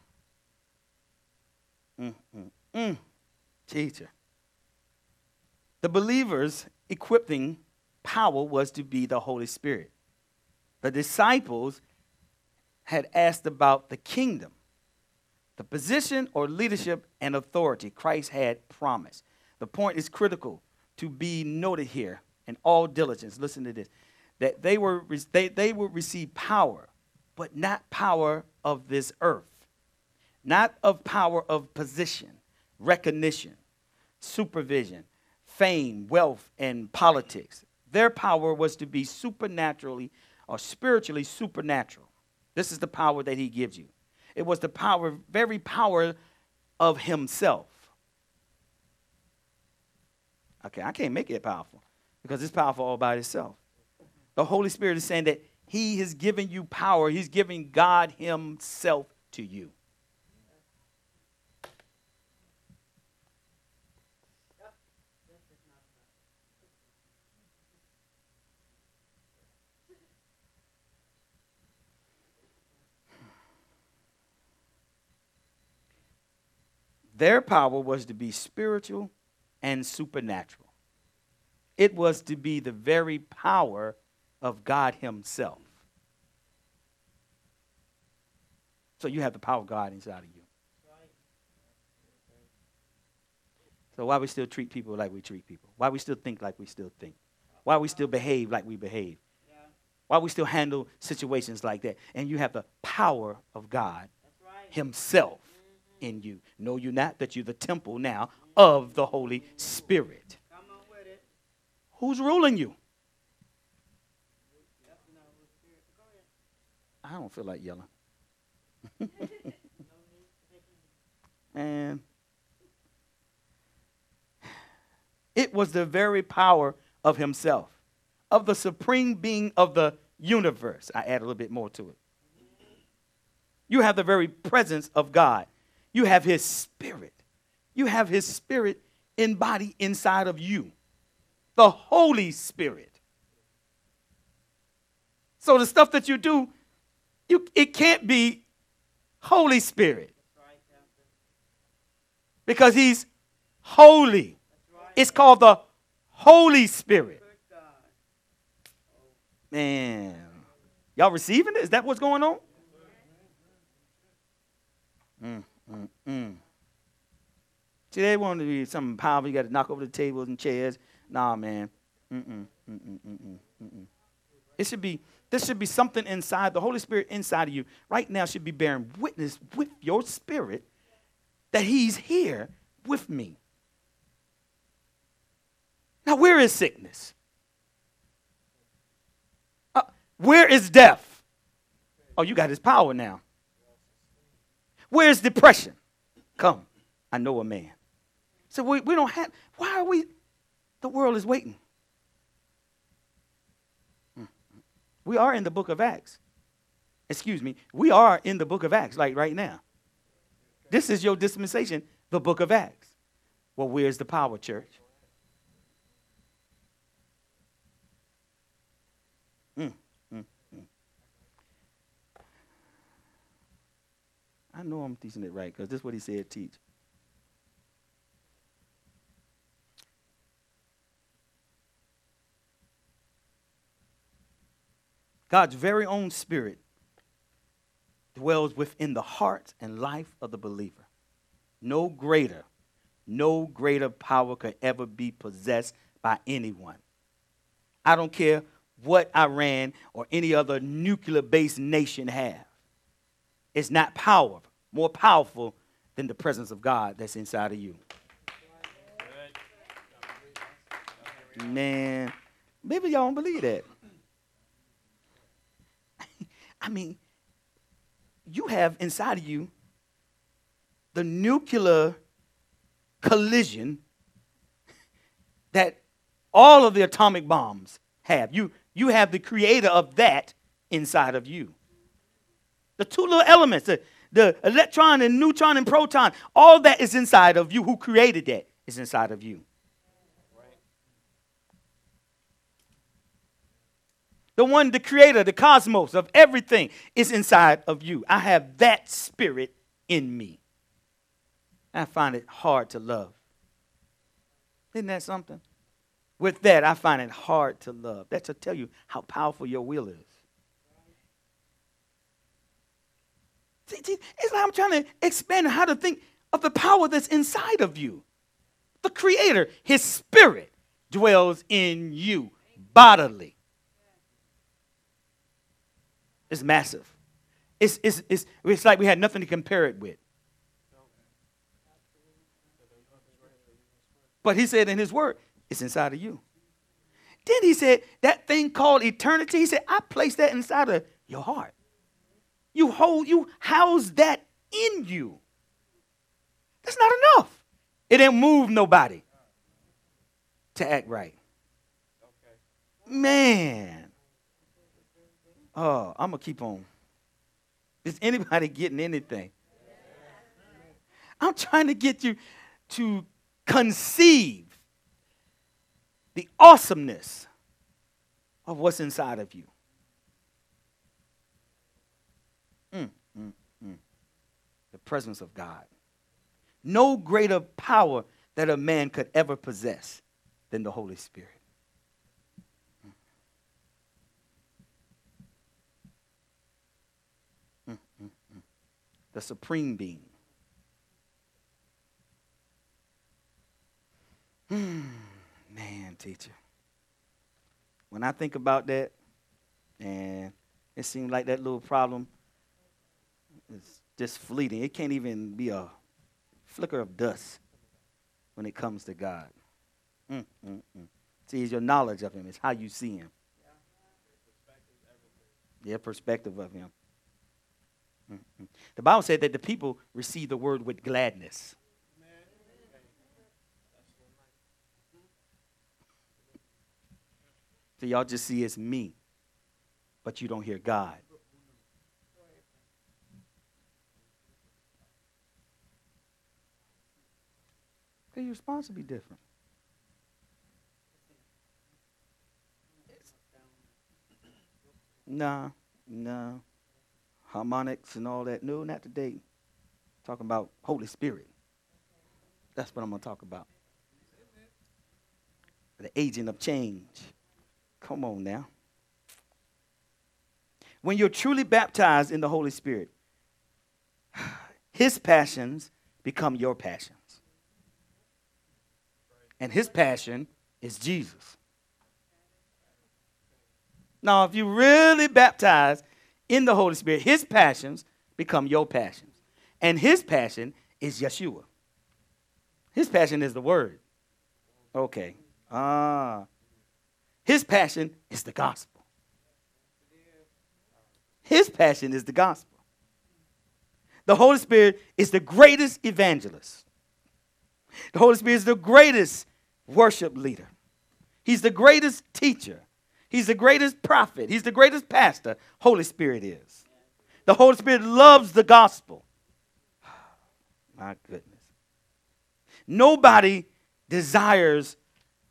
Mm, mm, mm. Teacher. The believer's equipping power was to be the Holy Spirit. The disciples had asked about the kingdom, the position or leadership and authority Christ had promised. The point is critical to be noted here in all diligence. Listen to this that they, were, they, they would receive power, but not power of this earth, not of power of position, recognition, supervision, fame, wealth, and politics. Their power was to be supernaturally or spiritually supernatural. This is the power that he gives you. It was the power, very power of himself. Okay, I can't make it powerful because it's powerful all by itself. The Holy Spirit is saying that he has given you power. He's giving God himself to you. Their power was to be spiritual and supernatural. It was to be the very power of God Himself. So you have the power of God inside of you. So why we still treat people like we treat people? Why we still think like we still think? Why we still behave like we behave? Why we still handle situations like that? And you have the power of God Himself in you. Know you not that you're the temple now of the Holy Spirit. Who's ruling you? I don't feel like yelling. and it was the very power of himself, of the supreme being of the universe. I add a little bit more to it. You have the very presence of God. You have his spirit. You have his spirit in body inside of you. The Holy Spirit. So the stuff that you do, you, it can't be Holy Spirit. Because he's holy. It's called the Holy Spirit. Man. Y'all receiving it? Is that what's going on? Mm, mm, mm. See, they want to be something powerful. You got to knock over the tables and chairs. Nah, man. Mm-mm, mm-mm, mm-mm, mm-mm. It should be, this should be something inside, the Holy Spirit inside of you right now should be bearing witness with your spirit that He's here with me. Now, where is sickness? Uh, where is death? Oh, you got His power now. Where's depression? Come, I know a man. So we, we don't have, why are we, the world is waiting. Mm, mm. We are in the book of Acts. Excuse me, we are in the book of Acts, like right now. This is your dispensation, the book of Acts. Well, where's the power, church? Mm, mm, mm. I know I'm teaching it right because this is what he said teach. God's very own spirit dwells within the heart and life of the believer. No greater, no greater power could ever be possessed by anyone. I don't care what Iran or any other nuclear based nation have. It's not power, more powerful than the presence of God that's inside of you. Man, maybe y'all don't believe that. I mean, you have inside of you the nuclear collision that all of the atomic bombs have. You, you have the creator of that inside of you. The two little elements, the, the electron and neutron and proton, all that is inside of you. Who created that is inside of you. The one, the creator, the cosmos of everything is inside of you. I have that spirit in me. I find it hard to love. Isn't that something? With that, I find it hard to love. That's to tell you how powerful your will is. See, see, it's like I'm trying to expand how to think of the power that's inside of you. The Creator, His Spirit, dwells in you bodily. It's massive. It's, it's, it's, it's like we had nothing to compare it with. But he said in his word, it's inside of you. Then he said, that thing called eternity, he said, I placed that inside of your heart. You hold, you house that in you. That's not enough. It didn't move nobody to act right. Man. Oh, I'm going to keep on. Is anybody getting anything? I'm trying to get you to conceive the awesomeness of what's inside of you. Mm, mm, mm. The presence of God. No greater power that a man could ever possess than the Holy Spirit. Mm, mm, mm. The supreme being. Man, teacher. When I think about that, and it seemed like that little problem is just fleeting. It can't even be a flicker of dust when it comes to God. Mm, mm, mm. See, it's your knowledge of Him. It's how you see Him. Yeah, perspective of Him. Mm-hmm. The Bible said that the people received the word with gladness. So y'all just see it's me, but you don't hear God. Okay, your response will be different. Nah, nah. Harmonics and all that. No, not today. Talking about Holy Spirit. That's what I'm going to talk about. The agent of change. Come on now. When you're truly baptized in the Holy Spirit, his passions become your passions. And his passion is Jesus. Now, if you really baptize in the Holy Spirit, his passions become your passions. And his passion is Yeshua. His passion is the word. Okay. Ah. His passion is the gospel. His passion is the gospel. The Holy Spirit is the greatest evangelist. The Holy Spirit is the greatest worship leader. He's the greatest teacher. He's the greatest prophet. He's the greatest pastor. Holy Spirit is. The Holy Spirit loves the gospel. My goodness. Nobody desires,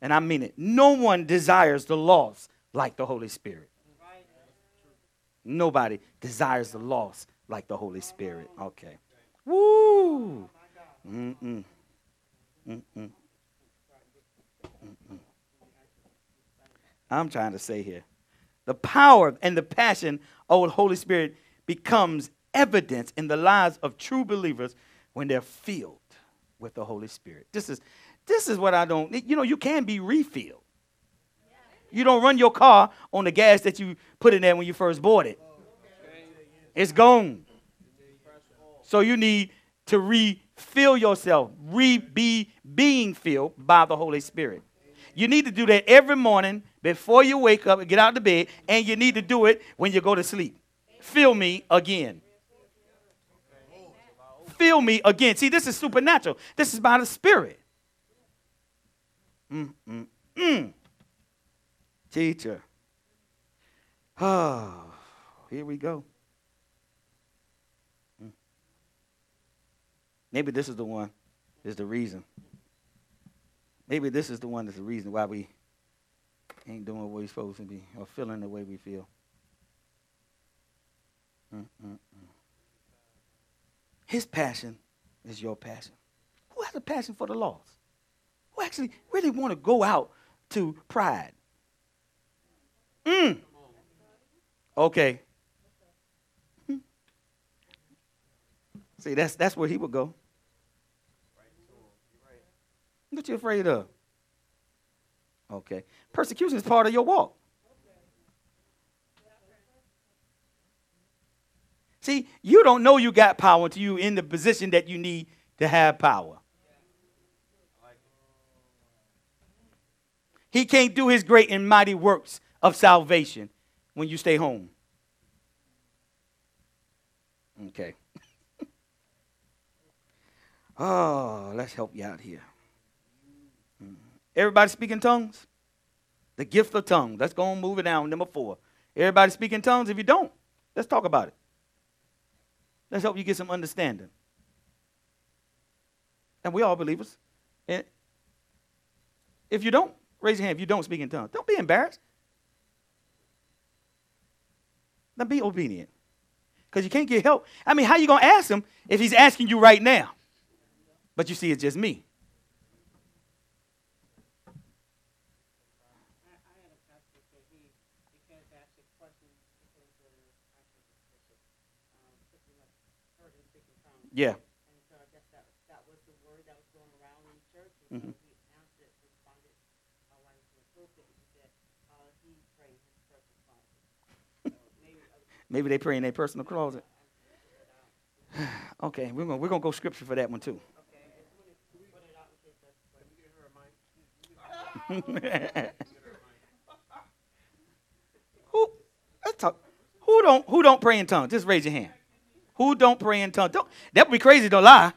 and I mean it, no one desires the lost like the Holy Spirit. Nobody desires the lost like the Holy Spirit. Okay. Woo! Mm-mm. Mm-mm. I'm trying to say here. The power and the passion of the Holy Spirit becomes evidence in the lives of true believers when they're filled with the Holy Spirit. This is this is what I don't you know you can be refilled. You don't run your car on the gas that you put in there when you first bought it. It's gone. So you need to refill yourself, re be being filled by the Holy Spirit. You need to do that every morning before you wake up and get out of bed, and you need to do it when you go to sleep. Feel me again. Feel me again. See, this is supernatural. This is by the Spirit. Mm, mm, mm. Teacher. Oh, here we go. Maybe this is the one, is the reason. Maybe this is the one that's the reason why we ain't doing what we're supposed to be or feeling the way we feel. Mm-mm-mm. His passion is your passion. Who has a passion for the lost? Who actually really want to go out to pride? Mm. Okay. See, that's that's where he would go. What you afraid of? Okay. Persecution is part of your walk. See, you don't know you got power until you in the position that you need to have power. He can't do his great and mighty works of salvation when you stay home. Okay. oh, let's help you out here. Everybody speaking tongues? The gift of tongues. Let's go and move it down. Number four. Everybody speaking tongues? If you don't, let's talk about it. Let's help you get some understanding. And we all believers. And if you don't, raise your hand if you don't speak in tongues. Don't be embarrassed. Now be obedient. Because you can't get help. I mean, how you going to ask him if he's asking you right now? But you see, it's just me. Yeah. And so I guess that, that was the word that was going around in the church. And so he announced it, responded, uh, while he was in the he said, uh, he prayed his personal closet. So maybe other Maybe they pray in their personal closet. okay, we're gonna we're gonna go scripture for that one too. who let's talk. Who don't who don't pray in tongues? Just raise your hand. Who don't pray in tongues? Don't, that would be crazy to lie.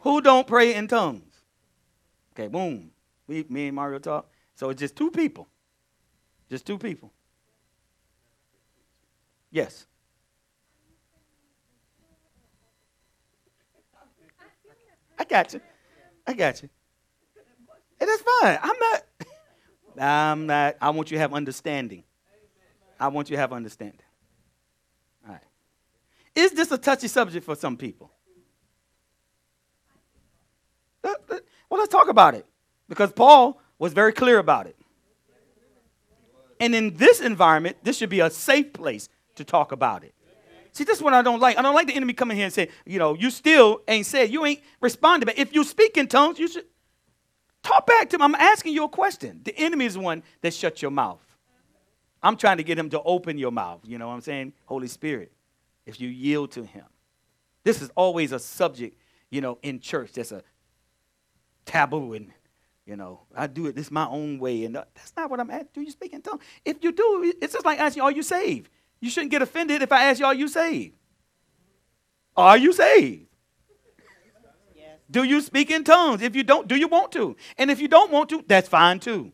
Who don't pray in tongues? Okay, boom. We me and Mario talk. So it's just two people. Just two people. Yes. I got you. I got you. And that's fine. I'm not. I'm not. I want you to have understanding. I want you to have understanding. All right. Is this a touchy subject for some people? Uh, uh, Well, let's talk about it because Paul was very clear about it. And in this environment, this should be a safe place to talk about it. See, this is what I don't like. I don't like the enemy coming here and say, you know, you still ain't said, you ain't responded. But if you speak in tongues, you should talk back to him. I'm asking you a question. The enemy is one that shuts your mouth. I'm trying to get him to open your mouth. You know what I'm saying? Holy Spirit, if you yield to him. This is always a subject, you know, in church that's a taboo and you know, I do it this my own way, and uh, that's not what I'm at. Do you speak in tongues? If you do, it's just like asking, "Are you saved?" You shouldn't get offended if I ask you, "Are you saved?" Are you saved? Yes. Do you speak in tongues? If you don't, do you want to? And if you don't want to, that's fine too.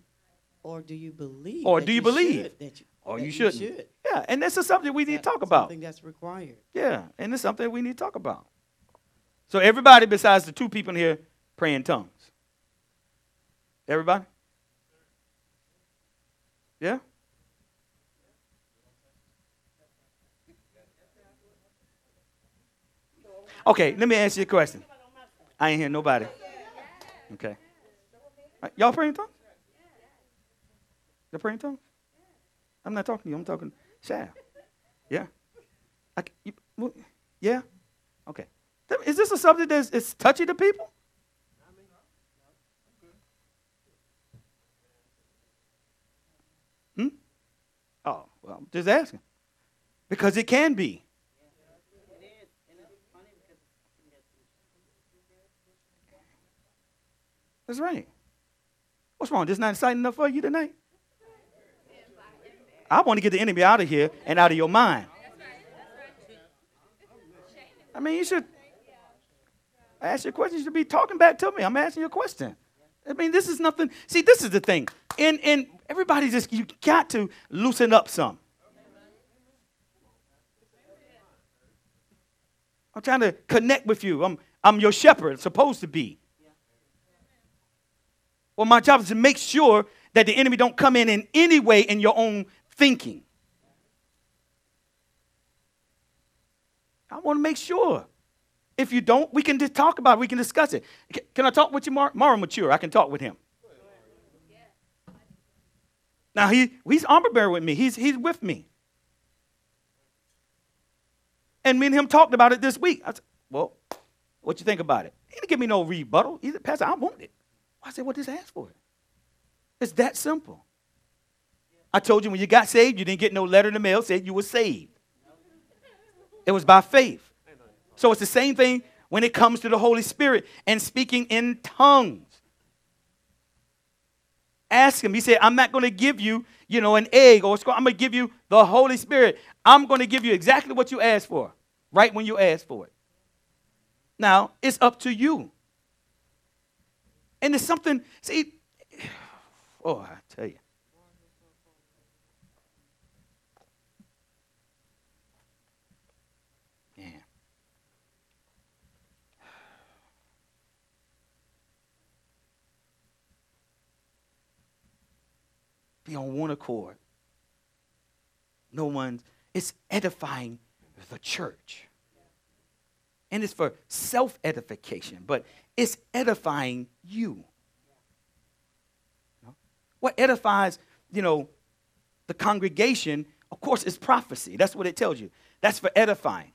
Or do you believe? Or do you believe? should, that you, Or that you shouldn't. should? Yeah, and that's a subject we need to talk about. Something that's required. Yeah, and it's something we need to talk about. So everybody besides the two people in here praying tongues. Everybody? Yeah? Okay, let me ask you a question. I ain't hear nobody. Okay. Y'all pray in tongues? Y'all pray in tongues? I'm not talking to you. I'm talking Shab. Yeah. I, you, yeah? Okay. Is this a subject that's it's touchy to people? Hmm? Oh, well, I'm just asking. Because it can be. That's right. What's wrong? This not exciting enough for you tonight? I want to get the enemy out of here and out of your mind. I mean, you should ask you a question. You should be talking back to me. I'm asking you a question. I mean, this is nothing. See, this is the thing. And and everybody just you got to loosen up some. I'm trying to connect with you. I'm I'm your shepherd, supposed to be. Well, my job is to make sure that the enemy don't come in in any way in your own thinking. I want to make sure. If you don't, we can just talk about it. We can discuss it. Can I talk with you, Mar- Mara Mature? I can talk with him. Now he he's armor bearer with me. He's he's with me. And me and him talked about it this week. I said, well, what you think about it? He didn't give me no rebuttal. He said, Pastor, I want it. I said, well, just ask for it. It's that simple. I told you when you got saved, you didn't get no letter in the mail saying you were saved. It was by faith. So it's the same thing when it comes to the Holy Spirit and speaking in tongues. Ask him. He said, I'm not going to give you, you know, an egg or a squirrel. I'm going to give you the Holy Spirit. I'm going to give you exactly what you asked for, right when you asked for it. Now, it's up to you. And it's something, see, oh, I tell you. Man. Be on one accord. No one's, it's edifying the church. And it's for self edification, but it's edifying you. What edifies, you know, the congregation, of course, is prophecy. That's what it tells you. That's for edifying.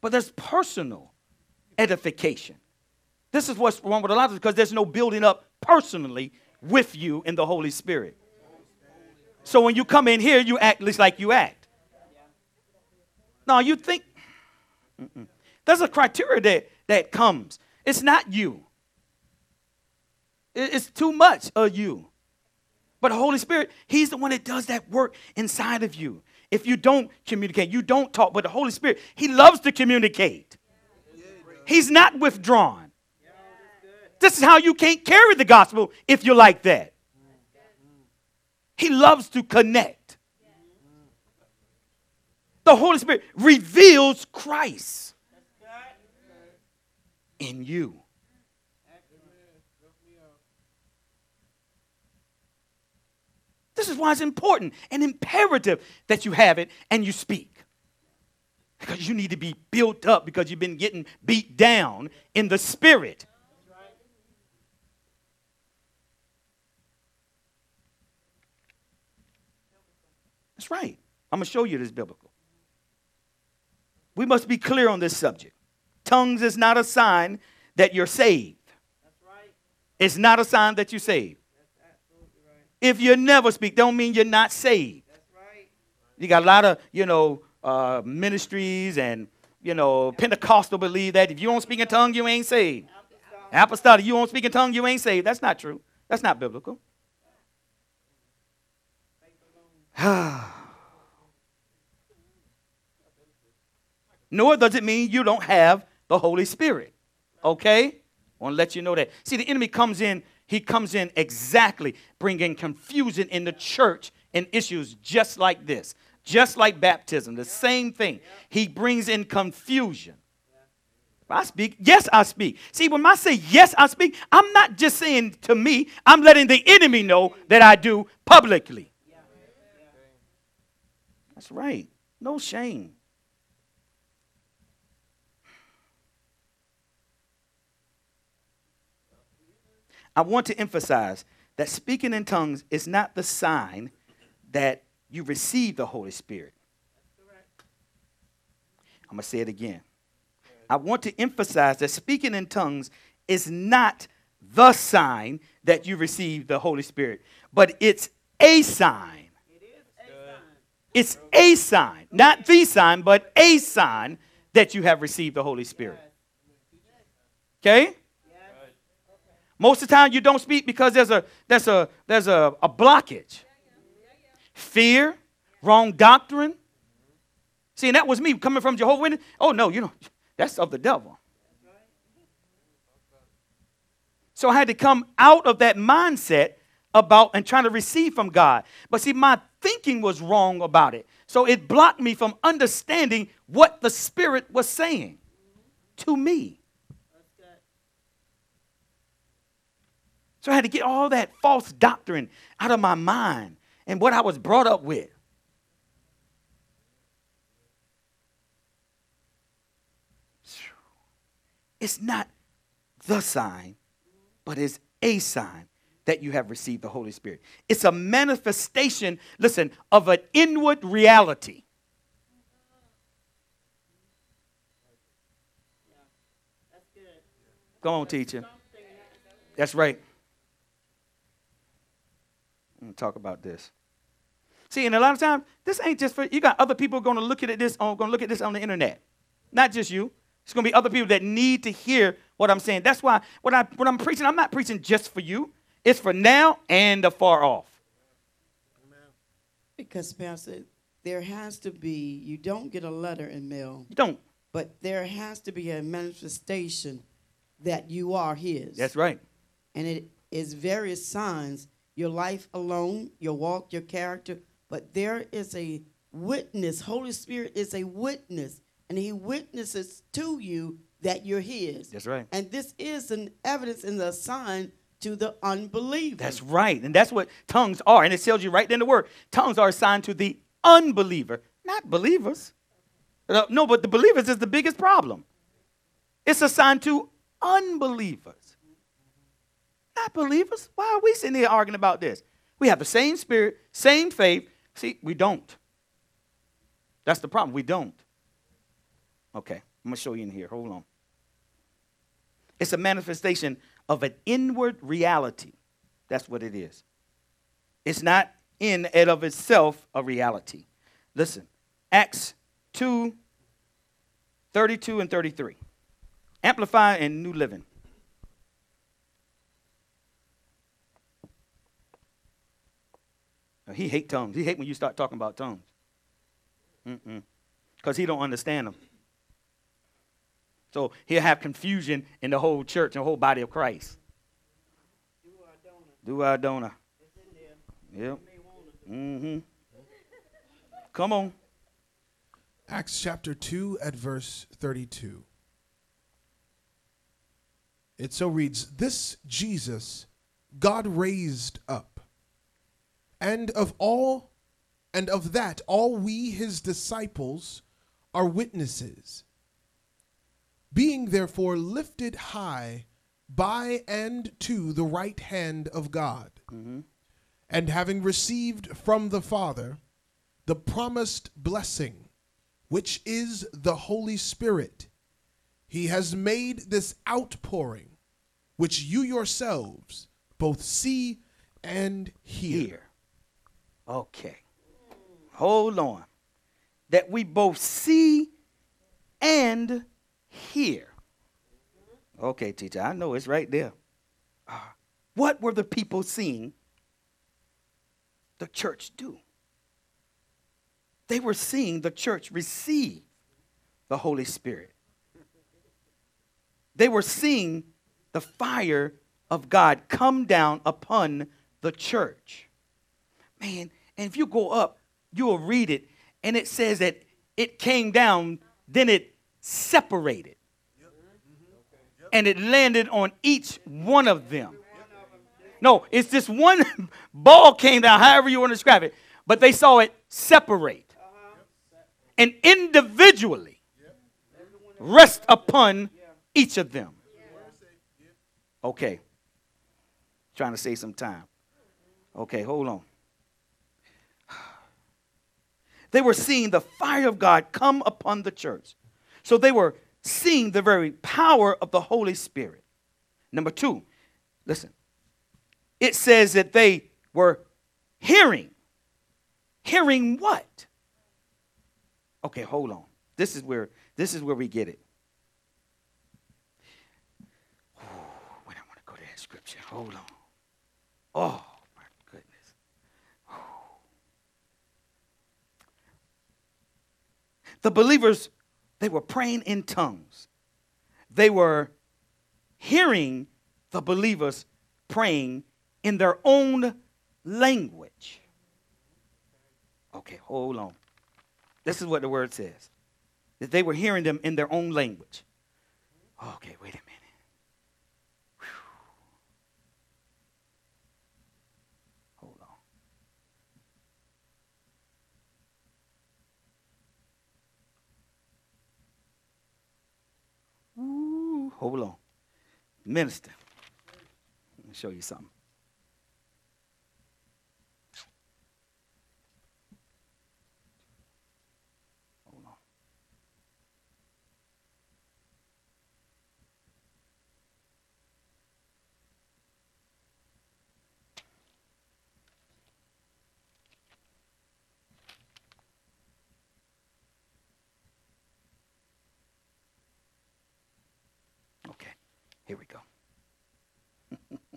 But there's personal edification. This is what's wrong with a lot of because there's no building up personally with you in the Holy Spirit. So when you come in here, you act just like you act. No, you think Mm-mm. there's a criteria that, that comes. It's not you. It's too much of you. But the Holy Spirit, He's the one that does that work inside of you. If you don't communicate, you don't talk, but the Holy Spirit, He loves to communicate. He's not withdrawn. This is how you can't carry the gospel if you're like that. He loves to connect. The Holy Spirit reveals Christ in you. This is why it's important and imperative that you have it and you speak. Because you need to be built up because you've been getting beat down in the spirit. That's right. I'm going to show you this biblical. We must be clear on this subject. Tongues is not a sign that you're saved. That's right. It's not a sign that you're saved. That's absolutely right. If you never speak, don't mean you're not saved. That's right. You got a lot of, you know, uh, ministries and, you know, Pentecostal believe that if you don't speak in tongue, you ain't saved. Apostolic. Apostolic, you don't speak in tongue, you ain't saved. That's not true. That's not biblical. Nor does it mean you don't have the Holy Spirit. Okay? I want to let you know that. See, the enemy comes in, he comes in exactly bringing confusion in the church and issues just like this, just like baptism, the same thing. He brings in confusion. I speak. Yes, I speak. See, when I say yes, I speak, I'm not just saying to me, I'm letting the enemy know that I do publicly. That's right. No shame. I want to emphasize that speaking in tongues is not the sign that you receive the Holy Spirit. I'm going to say it again. I want to emphasize that speaking in tongues is not the sign that you receive the Holy Spirit, but it's a sign. It is a sign. It's a sign, not the sign, but a sign that you have received the Holy Spirit. Okay? Most of the time you don't speak because there's a there's a there's a, a blockage. Fear, wrong doctrine. See, and that was me coming from Jehovah Witness. Oh no, you know, that's of the devil. So I had to come out of that mindset about and trying to receive from God. But see, my thinking was wrong about it. So it blocked me from understanding what the Spirit was saying to me. So I had to get all that false doctrine out of my mind and what I was brought up with. It's not the sign, but it's a sign that you have received the Holy Spirit. It's a manifestation, listen, of an inward reality. Come on, teacher. That's right. I'm gonna talk about this. See, and a lot of times, this ain't just for you. Got other people going to look at this on going to look at this on the internet, not just you. It's going to be other people that need to hear what I'm saying. That's why what I what I'm preaching, I'm not preaching just for you. It's for now and the far off. Because, Pastor, there has to be, you don't get a letter in mail, You don't. but there has to be a manifestation that you are His. That's right. And it is various signs your life alone, your walk, your character, but there is a witness. Holy Spirit is a witness, and He witnesses to you that you're His. That's right. And this is an evidence and a sign to the unbeliever. That's right. And that's what tongues are. And it tells you right there in the word. Tongues are assigned to the unbeliever, not believers. No, but the believers is the biggest problem. It's assigned to unbelievers, not believers. Why are we sitting here arguing about this? We have the same spirit, same faith. See, we don't. That's the problem. We don't. Okay, I'm going to show you in here. Hold on. It's a manifestation of an inward reality. That's what it is. It's not in and of itself a reality. Listen, Acts 2 32 and 33. Amplify and New Living. He hate tongues. He hate when you start talking about tongues. Because he don't understand them. So he'll have confusion in the whole church and the whole body of Christ. Do or don't. Do in there. Yep. Mm-hmm. Come on. Acts chapter 2 at verse 32. It so reads This Jesus God raised up, and of all and of that all we his disciples are witnesses. Being therefore lifted high by and to the right hand of God, mm-hmm. and having received from the Father the promised blessing, which is the Holy Spirit, he has made this outpouring, which you yourselves both see and hear. Here. Okay. Hold on. That we both see and hear. Okay, teacher, I know it's right there. Ah, what were the people seeing the church do? They were seeing the church receive the Holy Spirit. They were seeing the fire of God come down upon the church. Man, and if you go up, you will read it, and it says that it came down, then it separated. And it landed on each one of them. No, it's this one ball came down, however you want to describe it, but they saw it separate and individually rest upon each of them. Okay. Trying to save some time. Okay, hold on. They were seeing the fire of God come upon the church. So they were seeing the very power of the Holy Spirit. Number two, listen. It says that they were hearing. Hearing what? Okay, hold on. This is where this is where we get it. Wait, I want to go to that scripture. Hold on. Oh my goodness. Ooh. The believers, they were praying in tongues. They were hearing the believers praying in their own language. Okay, hold on. This is what the word says that they were hearing them in their own language. Okay, wait a minute. Whew. Hold on. Ooh, hold on. Minister, let me show you something. Hold on. Okay, here we go. okay.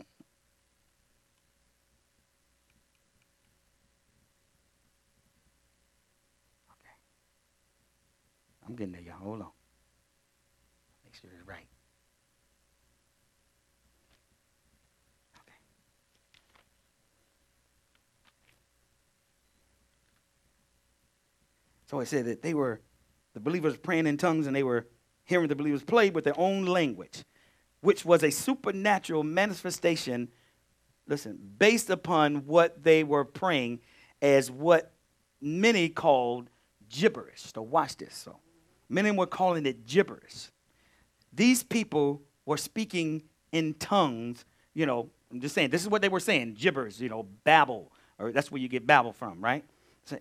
I'm getting there, y'all. Hold on. Make sure it's right. Okay. So it said that they were, the believers praying in tongues and they were hearing the believers play with their own language, which was a supernatural manifestation, listen, based upon what they were praying as what many called gibberish. So watch this. So many were calling it gibberish. These people were speaking in tongues, you know, I'm just saying, this is what they were saying, gibberish, you know, babble, or that's where you get babble from, right? So,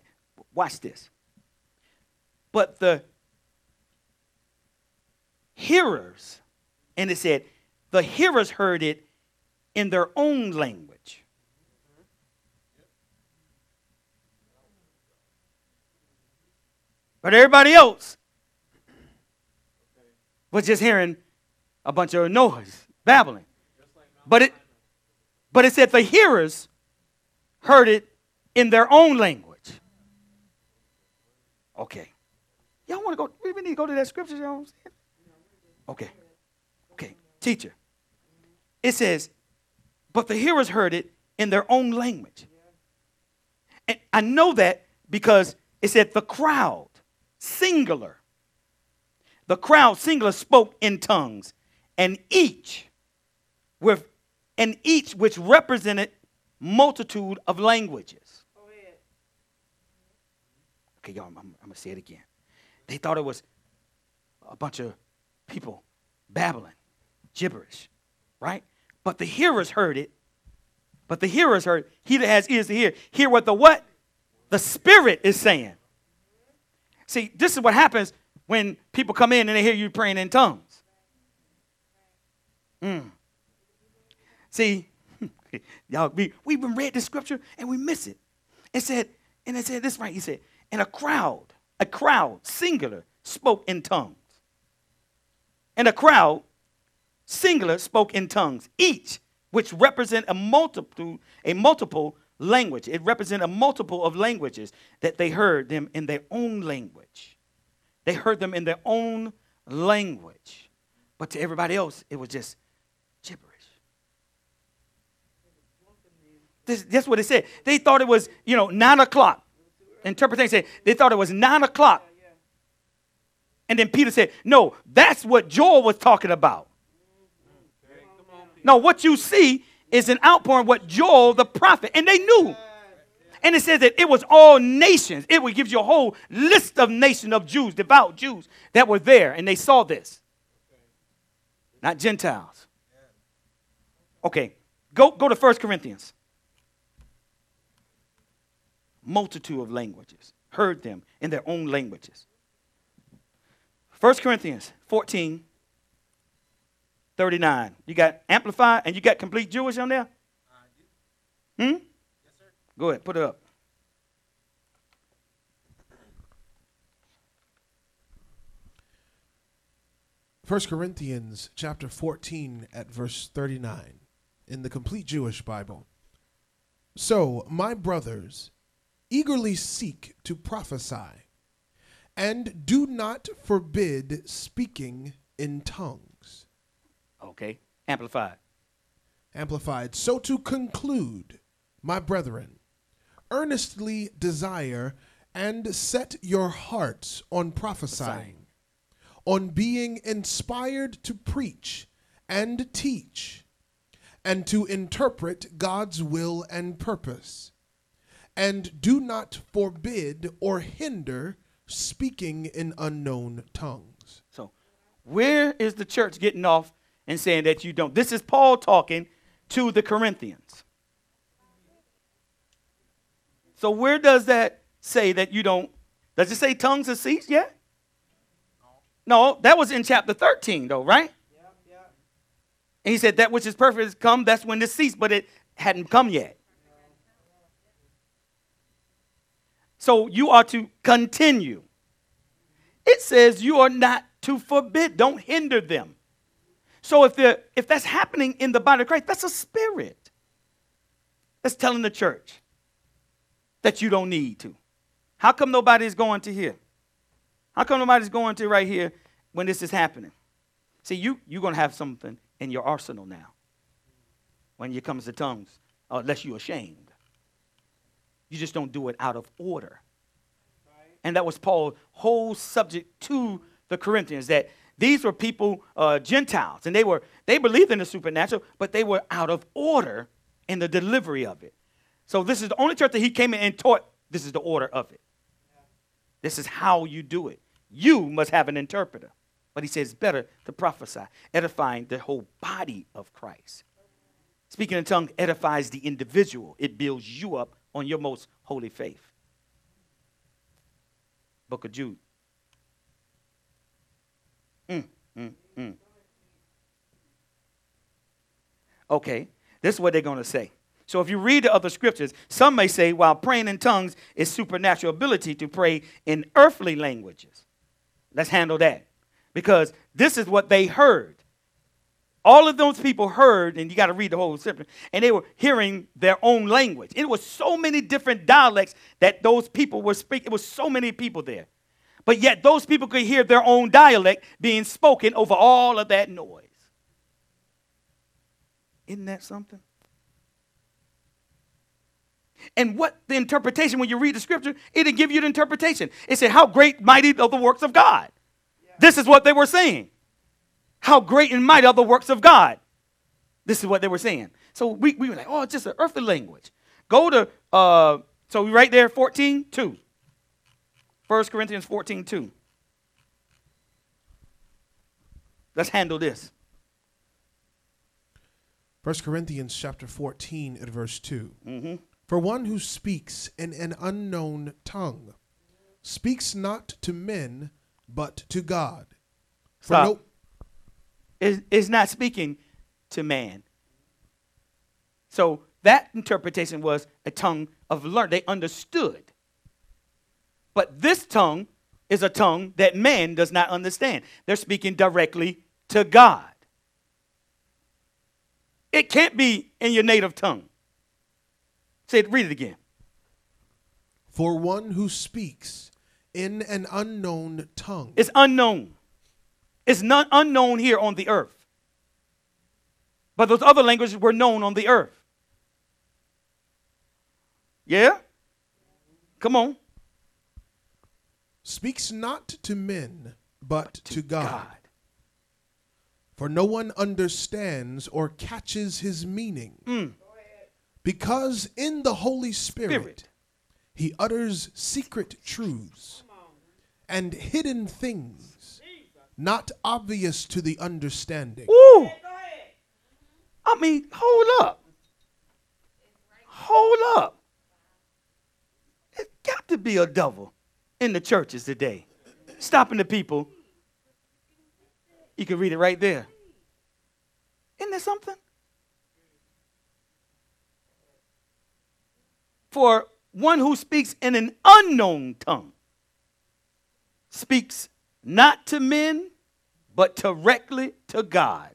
watch this. But the hearers, and it said, the hearers heard it in their own language. But everybody else was just hearing a bunch of noise, babbling. But it, but it said the hearers heard it in their own language. Okay. Y'all want to go? We need to go to that scripture, saying? Okay. Teacher. It says, but the hearers heard it in their own language. And I know that because it said the crowd, singular. The crowd, singular, spoke in tongues, and each with and each which represented multitude of languages. Okay, y'all, I'm, I'm going to say it again. They thought it was a bunch of people babbling, gibberish, right? But the hearers heard it. But the hearers heard, he that has ears to hear, hear what the what? The Spirit is saying. See, this is what happens when people come in and they hear you praying in tongues. Mm. See, y'all, we, we've been read the scripture and we miss it. It said, and it said this right, he said, and a crowd, a crowd, singular, spoke in tongues. And a crowd, singular, spoke in tongues, each which represent a multiple, a multiple language. It represents a multiple of languages that they heard them in their own language. They heard them in their own language. But to everybody else, it was just gibberish. This, that's what it said. They thought it was, you know, nine o'clock. Interpretation said they thought it was nine o'clock. And then Peter said, No, that's what Joel was talking about. No, what you see is an outpouring what Joel the prophet, and they knew. And it says that it was all nations. It would give you a whole list of nation of Jews, devout Jews that were there, and they saw this. Not Gentiles. Okay, go, go to 1 Corinthians. Multitude of languages. Heard them in their own languages. 1 Corinthians 14, 39. You got Amplified and you got Complete Jewish on there? Hmm? Yes, sir. Go ahead, put it up. First Corinthians chapter 14 at verse 39 in the complete Jewish Bible. So, my brothers, eagerly seek to prophesy, and do not forbid speaking in tongues. Okay, Amplified. Amplified. So to conclude, my brethren, earnestly desire and set your hearts on prophesying, on being inspired to preach and teach, and to interpret God's will and purpose. And do not forbid or hinder speaking in unknown tongues. So, where is the church getting off and saying that you don't? This is Paul talking to the Corinthians. So, where does that say that you don't? Does it say tongues have ceased yet? No, that was in chapter 13, though, right? And he said, That which is perfect has come, that's when this ceased, but it hadn't come yet. So you are to continue. It says you are not to forbid, don't hinder them. So if, the, if that's happening in the body of Christ, that's a spirit. That's telling the church that you don't need to. How come nobody's going to here? How come nobody's going to right here when this is happening? See, you, you're going to have something in your arsenal now when it comes to tongues, uh, unless you're ashamed. You just don't do it out of order. And that was Paul's whole subject to the Corinthians that these were people, uh, Gentiles, and they were they believed in the supernatural, but they were out of order in the delivery of it. So this is the only church that he came in and taught. This is the order of it. This is how you do it. You must have an interpreter. But he says better to prophesy, edifying the whole body of Christ. Speaking in tongue edifies the individual. It builds you up on your most holy faith. Book of Jude. Mm, mm, mm. Okay, this is what they're going to say. So if you read the other scriptures, some may say while praying in tongues is supernatural ability to pray in earthly languages. Let's handle that. Because this is what they heard. All of those people heard, and you got to read the whole scripture, and they were hearing their own language. It was so many different dialects that those people were speaking. It was so many people there. But yet those people could hear their own dialect being spoken over all of that noise. Isn't that something? And what the interpretation, when you read the scripture, it'll give you the interpretation. It said, How great, mighty are the works of God. This is what they were saying. How great and mighty are the works of God. This is what they were saying. So we, we were like, oh, it's just an earthly language. Go to, uh, so we right there, 14, 2. 1 Corinthians 14, 2. Let's handle this. 1 Corinthians chapter 14 at verse 2. Mm-hmm. For one who speaks in an unknown tongue speaks not to men, but to God. For Stop. no, Is, is not speaking to man. So that interpretation was a tongue of learn. They understood. But this tongue is a tongue that man does not understand. They're speaking directly to God. It can't be in your native tongue. Say it, read it again. for one who speaks in an unknown tongue It's unknown. It's not unknown here on the earth. But those other languages were known on the earth. Yeah? Come on. Speaks not to men, but to, God. God. For no one understands or catches his meaning. Because in the Holy Spirit, Mm. Spirit. he utters secret truths and hidden things not obvious to the understanding. Woo! I mean, hold up. Hold up. It's got to be a devil in the churches today. Stopping the people. You can read it right there. Isn't there something? For one who speaks in an unknown tongue speaks not to men, but directly to God.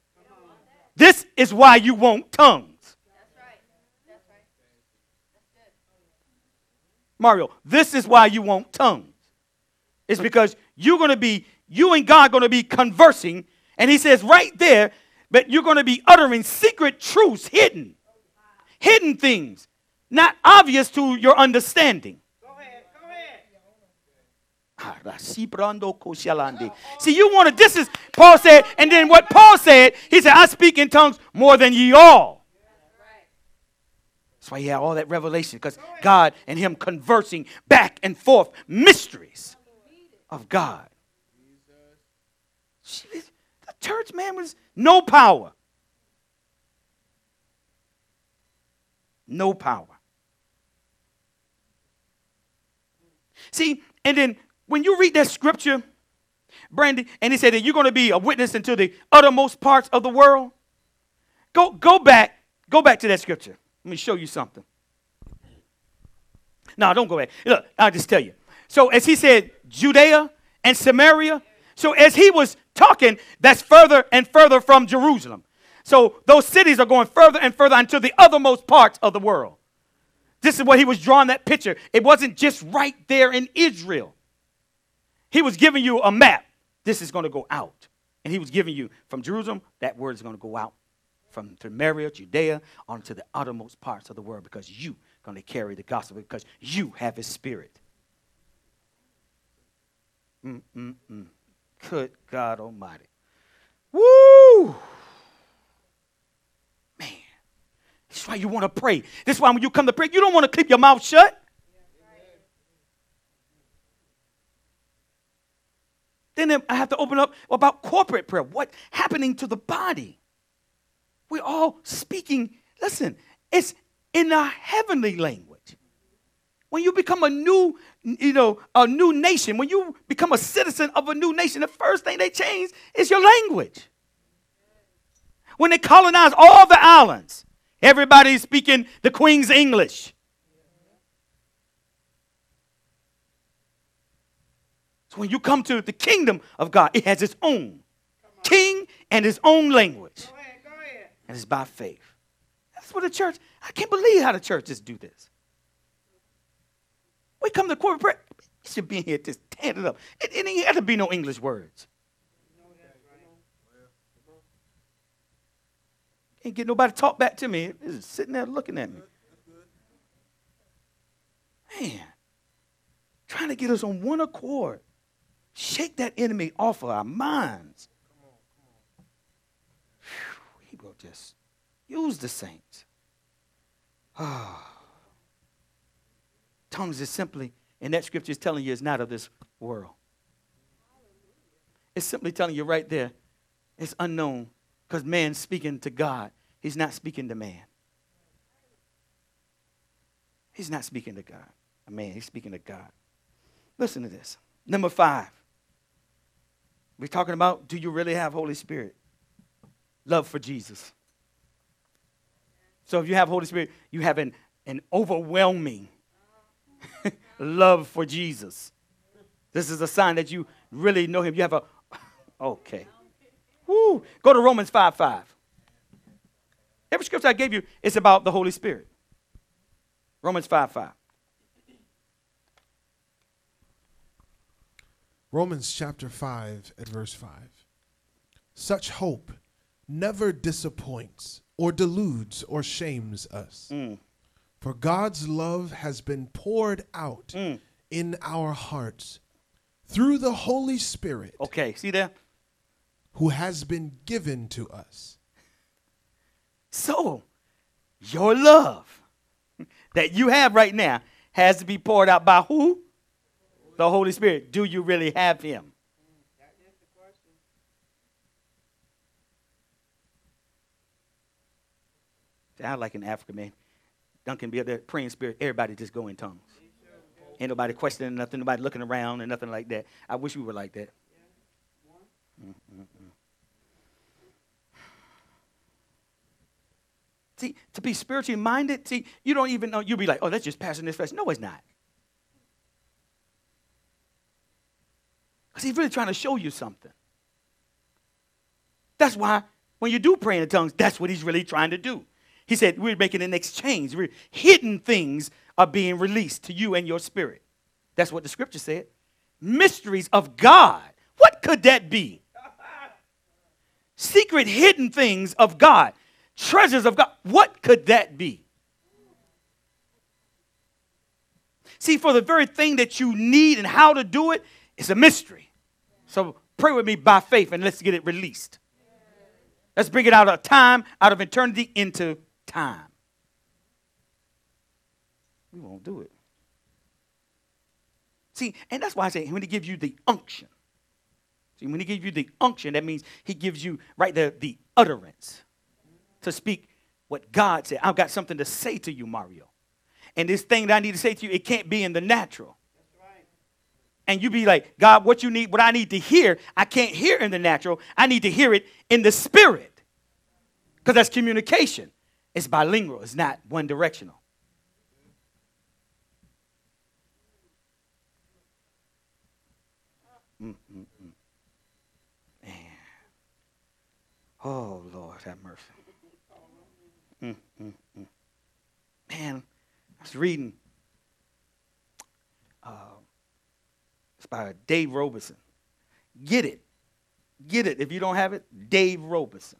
This is why you want tongues. Mario, this is why you want tongues. It's because you're going to be, you and God going to be conversing. And he says right there, but you're going to be uttering secret truths, hidden, hidden things, not obvious to your understanding. Go ahead, go ahead. See, you want to, this is, Paul said, and then what Paul said, he said, I speak in tongues more than ye all. That's why he had all that revelation, because God and him conversing back and forth mysteries of God. This- The church, man, was no power. No power. See, and then when you read that scripture, Brandy, and he said that you're going to be a witness into the uttermost parts of the world. Go, go back, go back to that scripture. Let me show you something. No, don't go back. Look, I'll just tell you. So as he said, Judea and Samaria. So as he was talking, that's further and further from Jerusalem. So those cities are going further and further into the othermost parts of the world. This is what he was drawing that picture. It wasn't just right there in Israel. He was giving you a map. This is going to go out. And he was giving you from Jerusalem, that word is going to go out. From Samaria, Judea, onto the uttermost parts of the world because you're going to carry the gospel because you have his spirit. Mm-mm-mm. Good God Almighty. Woo! Man. That's why you want to pray. This is why when you come to pray, you don't want to keep your mouth shut. Then I have to open up about corporate prayer. What happening to the body? We're all speaking. Listen, it's in a heavenly language. When you become a new, you know, a new nation, when you become a citizen of a new nation, the first thing they change is your language. When they colonize all the islands, everybody's speaking the Queen's English. So when you come to the kingdom of God, it has its own king and its own language. Go ahead, go ahead. And it's by faith. That's what the church, I can't believe how the churches do this. We come to corporate prayer, you should be here just stand it up. It, it ain't got to be no English words. Can't get nobody to talk back to me. They're just sitting there looking at me. Man, trying to get us on one accord. Shake that enemy off of our minds. Whew, he will just use the saints. Ah. Tongues is simply, and that scripture is telling you, is not of this world. It's simply telling you right there, it's unknown because man's speaking to God. He's not speaking to man. He's not speaking to God. A man, he's speaking to God. Listen to this. Number five. We're talking about do you really have Holy Spirit? Love for Jesus. So if you have Holy Spirit, you have an, an overwhelming love for Jesus. This is a sign that you really know him. You have a okay. Woo. Go to Romans 5 5. Every scripture I gave you is about the Holy Spirit. Romans 5 5. Romans chapter 5 at verse 5. Such hope never disappoints or deludes or shames us. Mm. For God's love has been poured out Mm. in our hearts through the Holy Spirit Okay, see there? who has been given to us. So, your love that you have right now has to be poured out by who? The Holy Spirit. Do you really have Him? That is. Sound like an African man. Duncan be up there praying spirit. Everybody just go in tongues. Ain't nobody questioning nothing, nobody looking around and nothing like that. I wish we were like that. See, to be spiritually minded, see, you don't even know. You'll be like, oh, that's just passing this flesh. No, it's not. Because he's really trying to show you something. That's why when you do pray in tongues, that's what he's really trying to do. He said, We're making an exchange. We're, hidden things are being released to you and your spirit. That's what the scripture said. Mysteries of God. What could that be? Secret hidden things of God. Treasures of God. What could that be? See, for the very thing that you need and how to do it is a mystery. So pray with me by faith and let's get it released. Let's bring it out of time, out of eternity into time. We won't do it. See, and that's why I say when he gives you the unction. See, when he gives you the unction, that means he gives you right there the utterance to speak what God said. I've got something to say to you, Mario. And this thing that I need to say to you, it can't be in the natural. And you be like, God, what you need, what I need to hear, I can't hear in the natural. I need to hear it in the spirit. Because that's communication. It's bilingual, it's not one directional. Mm-mm-mm. Man. Oh, Lord, have mercy. Mm, mm, mm. Man, I was reading. Uh, it's by Dave Roberson. Get it. Get it. If you don't have it, Dave Roberson.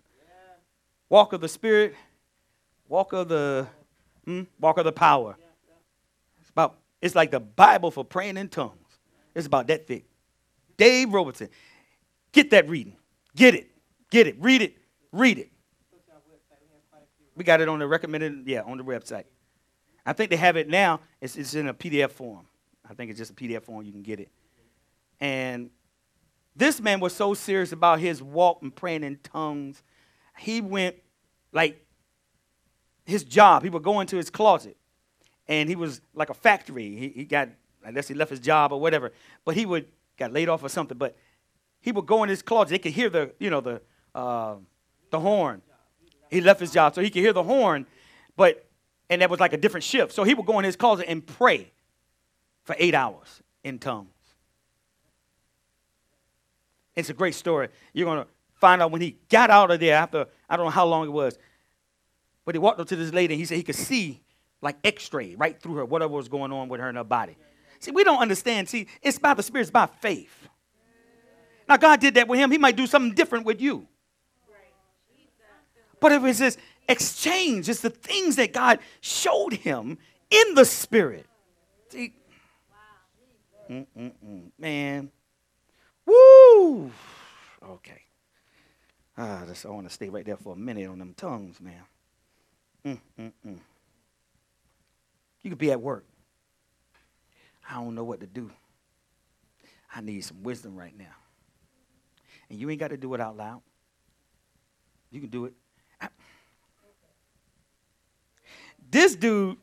Walk of the Spirit, walk of the hmm, walk of the power. It's about it's like the Bible for praying in tongues. It's about that thick. Dave Roberson. Get that reading. Get it. Get it. Read it. Read it. We got it on the recommended, yeah, on the website. I think they have it now. It's, it's in a PDF form. I think it's just a PDF form. You can get it. And this man was so serious about his walk and praying in tongues. He went like his job. He would go into his closet, and he was like a factory. He, he got unless he left his job or whatever, but he would got laid off or something. But he would go in his closet. They could hear the you know the uh, the horn. He left his job so he could hear the horn, but and that was like a different shift. So he would go in his closet and pray for eight hours in tongues. It's a great story. You're going to find out when he got out of there after, I don't know how long it was, but he walked up to this lady and he said he could see like x-ray right through her, whatever was going on with her in her body. See, we don't understand. See, it's by the Spirit, it's by faith. Now, God did that with him. He might do something different with you. But if it's this exchange, it's the things that God showed him in the Spirit. See, Mm-mm-mm. man, Woo! Okay. Ah, just, I want to stay right there for a minute on them tongues, man. Mm, mm, mm. You could be at work. I don't know what to do. I need some wisdom right now. And you ain't got to do it out loud. You can do it. This dude,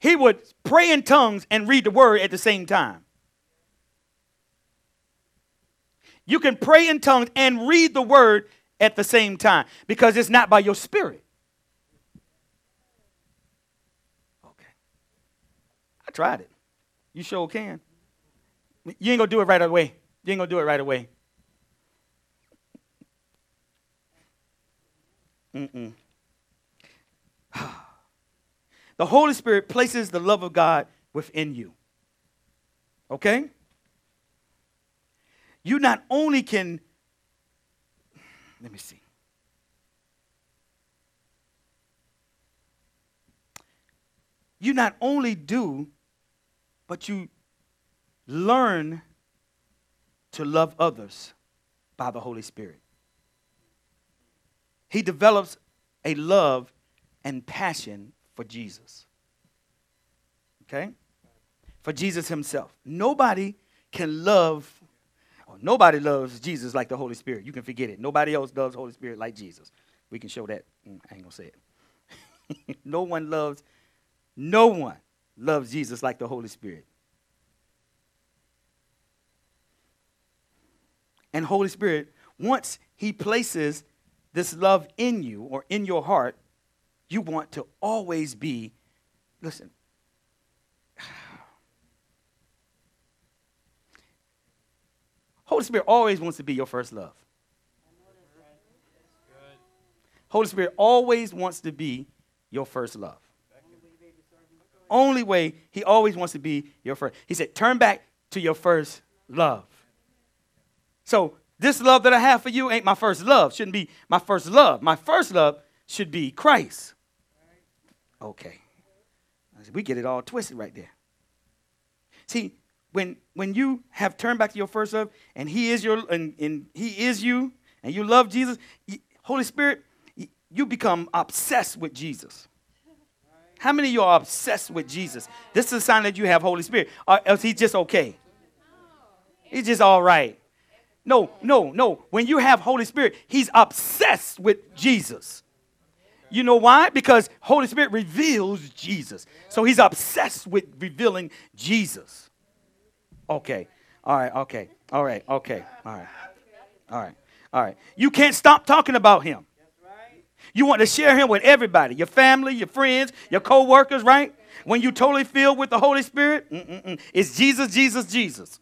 he would pray in tongues and read the word at the same time. You can pray in tongues and read the word at the same time because it's not by your spirit. Okay. I tried it. You sure can. You ain't gonna do it right away. You ain't gonna do it right away. Mm-mm. the Holy Spirit places the love of God within you. Okay? You not only can, let me see. You not only do, but you learn to love others by the Holy Spirit. He develops a love and passion for Jesus. Okay? For Jesus himself. Nobody can love, nobody loves Jesus like the Holy Spirit. You can forget it. Nobody else loves Holy Spirit like Jesus. We can show that. Mm, I ain't gonna say it. no one loves, no one loves Jesus like the Holy Spirit. And Holy Spirit, once He places this love in you or in your heart, you want to always be, listen, Holy Spirit always wants to be your first love. Holy Spirit always wants to be your first love. Only way he always wants to be your first. He said, turn back to your first love. So this love that I have for you ain't my first love. Shouldn't be my first love. My first love should be Christ. Okay. We get it all twisted right there. See, when when you have turned back to your first love and he is your and, and he is you and you love Jesus, Holy Spirit, you become obsessed with Jesus. How many of you are obsessed with Jesus? This is a sign that you have Holy Spirit. Or else he's just okay. He's just all right. No, no, no. When you have Holy Spirit, he's obsessed with Jesus. You know why? Because Holy Spirit reveals Jesus. So he's obsessed with revealing Jesus. Okay. All right. Okay. All right. Okay. All right. All right. All right. You can't stop talking about him. You want to share him with everybody, your family, your friends, your co-workers, right? When you totally filled with the Holy Spirit, mm-mm-mm. it's Jesus, Jesus, Jesus.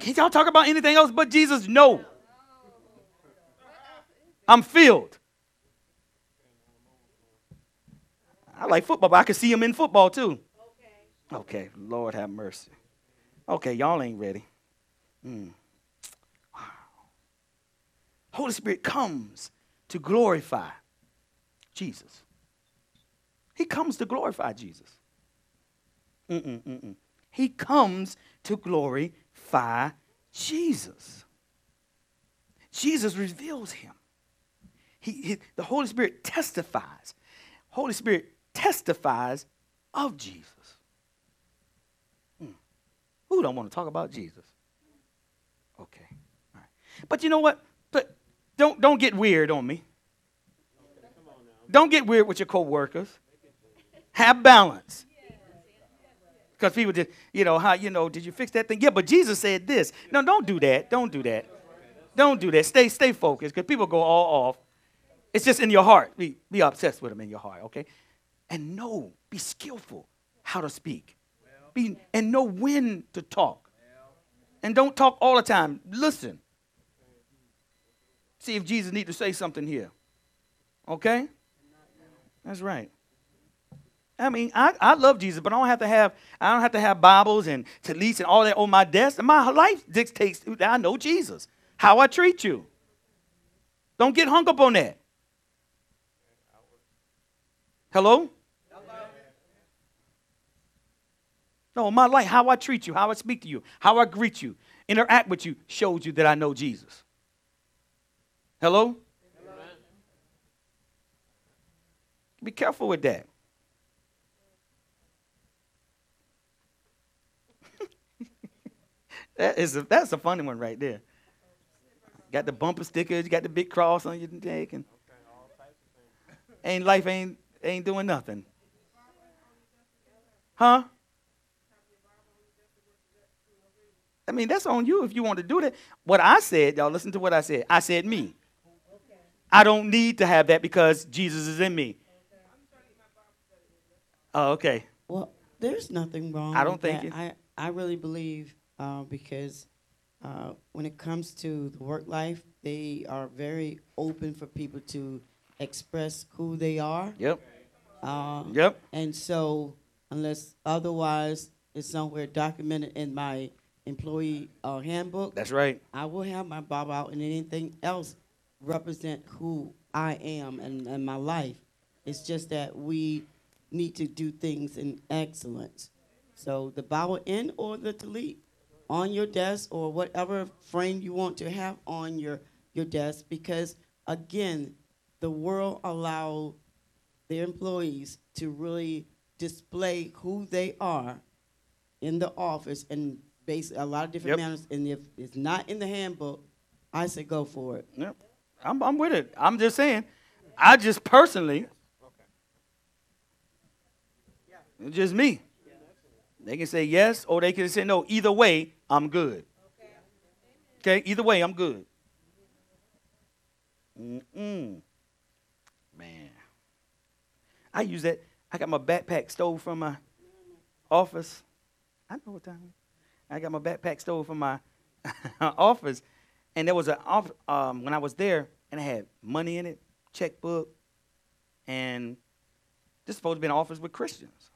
Can y'all talk about anything else but Jesus? No. I'm filled. I like football, but I can see him in football too. Okay, Lord have mercy. Okay, y'all ain't ready. Mm. Wow. Holy Spirit comes to glorify Jesus. He comes to glorify Jesus. Mm-mm, mm-mm. He comes to glorify Jesus. Jesus reveals him. He, he, the Holy Spirit testifies. Holy Spirit testifies of Jesus. Mm. Who don't want to talk about Jesus? Okay. All right. But you know what? Don't don't get weird on me. Don't get weird with your co-workers. Have balance. Because people just, you know, how, you know, did you fix that thing? Yeah, but Jesus said this. No, don't do that. Don't do that. Don't do that. Stay, stay focused because people go all off. It's just in your heart. Be, be obsessed with them in your heart, okay? And know, be skillful how to speak be and know when to talk. And don't talk all the time. Listen. See if Jesus need to say something here. Okay? That's right. I mean, I, I love Jesus, but I don't have to have I don't have to have Bibles and tallits and all that on my desk. My life dictates that I know Jesus. How I treat you. Don't get hung up on that. Hello? No, my life, how I treat you, how I speak to you, how I greet you, interact with you, shows you that I know Jesus. Hello? Amen. Be careful with that. that is a, that's a funny one right there. Got the bumper stickers, you got the big cross on your neck, and ain't life ain't ain't doing nothing. Huh? I mean, that's on you if you want to do that. What I said, y'all listen to what I said. I said me. I don't need to have that because Jesus is in me. Oh, okay. Well, there's nothing wrong. I don't think I I really believe uh, because uh, when it comes to the work life, they are very open for people to express who they are. Yep. Um, Yep. And so, unless otherwise it's somewhere documented in my employee uh, handbook, That's right. I will have my bob out and anything else represent who I am and, and my life. It's just that we need to do things in excellence. So the Bible in or the delete on your desk or whatever frame you want to have on your, your desk because again, the world allow their employees to really display who they are in the office and base a lot of different Yep. manners. And if it's not in the handbook, I say go for it. Yep. I'm, I'm with it. I'm just saying. I just personally, it's just me. They can say yes or they can say no. Either way, I'm good. Okay? Either way, I'm good. Mm-mm. Man. I use that. I got my backpack stole from my office. I know what time. I got my backpack stole from my office. And there was an off um, when I was there, and it had money in it, checkbook, and this supposed to be an office with Christians.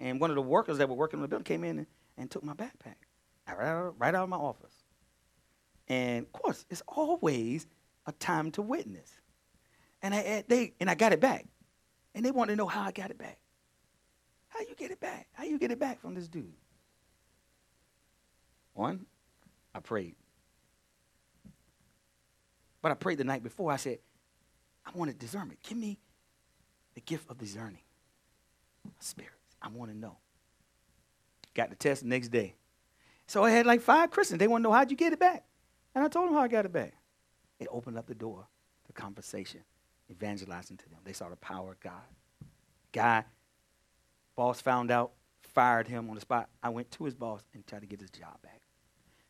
And one of the workers that were working in the building came in and, and took my backpack right out, right out of my office. And of course, it's always a time to witness. And I they and I got it back, and they wanted to know how I got it back. How you get it back? How you get it back from this dude? One, I prayed. But I prayed the night before. I said, I want wanted discernment. Give me the gift of discerning spirits. I want to know. Got the test the next day. So I had like five Christians. They want to know how'd you get it back? And I told them how I got it back. It opened up the door to conversation, evangelizing to them. They saw the power of God. Guy, boss found out, fired him on the spot. I went to his boss and tried to get his job back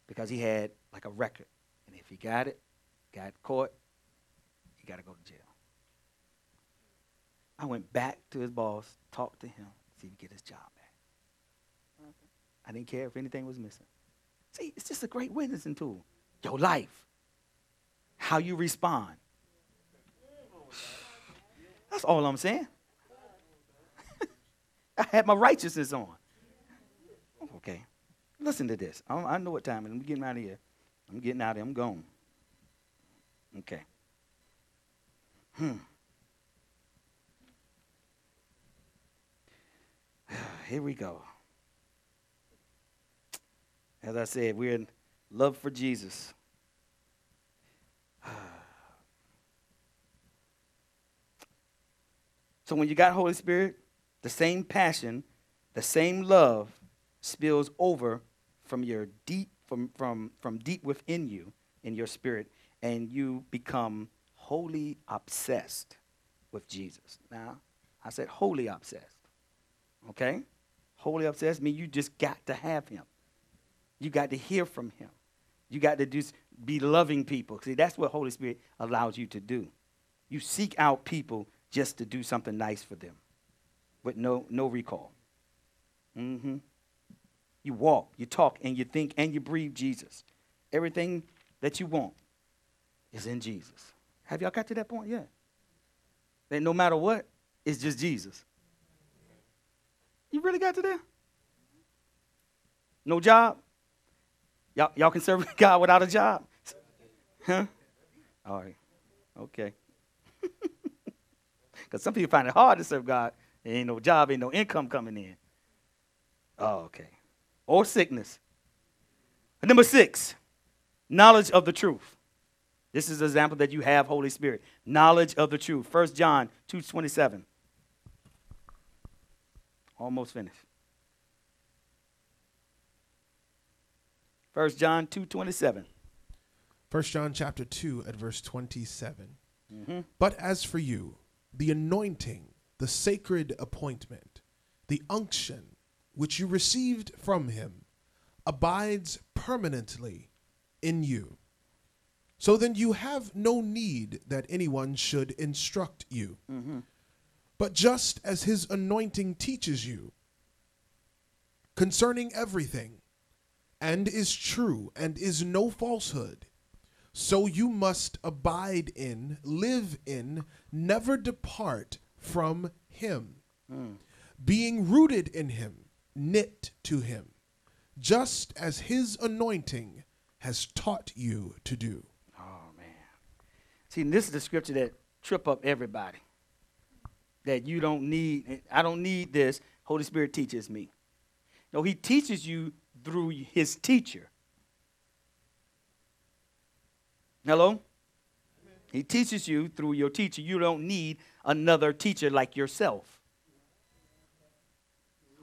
because he had like a record. And if he got it, got caught, he got to go to jail. I went back to his boss, talked to him, see if he get his job back. I didn't care if anything was missing. See, it's just a great witnessing tool. Your life, how you respond. That's all I'm saying. I had my righteousness on. Okay. Listen to this. I, I know what time it is. I'm getting out of here. I'm getting out of here. I'm gone. Okay. Hmm. Here we go. As I said, we're in love for Jesus. So when you got Holy Spirit, the same passion, the same love spills over from your deep from from from deep within you in your spirit and you become wholly obsessed with Jesus. Now, I said wholly obsessed. Okay? Wholly obsessed means you just got to have him. You got to hear from him. You got to just be loving people. See, that's what Holy Spirit allows you to do. You seek out people just to do something nice for them with no, no recall. Mm-hmm. You walk, you talk, and you think, and you breathe Jesus. Everything that you want is in Jesus. Have y'all got to that point yet? That no matter what, it's just Jesus. You really got to there? No job? Y'all, y'all can serve God without a job? Huh? All right. Okay. Because some people find it hard to serve God. There ain't no job, ain't no income coming in. Oh, okay. Or sickness. Number six, knowledge of the truth. This is an example that you have Holy Spirit. Knowledge of the truth. 1 John 2.27. Almost finished. First John 2 27. 1 John chapter 2 at verse 27. Mm-hmm. But as for you, the anointing, the sacred appointment, the unction which you received from him abides permanently in you. So then you have no need that anyone should instruct you. Mm-hmm. But just as his anointing teaches you concerning everything, and is true, and is no falsehood, so you must abide in, live in, never depart from him, mm. being rooted in him, knit to him, just as his anointing has taught you to do. See, this is the scripture that trip up everybody. That you don't need I don't need this. Holy Spirit teaches me. No, he teaches you through his teacher. Hello? He teaches you through your teacher. You don't need another teacher like yourself.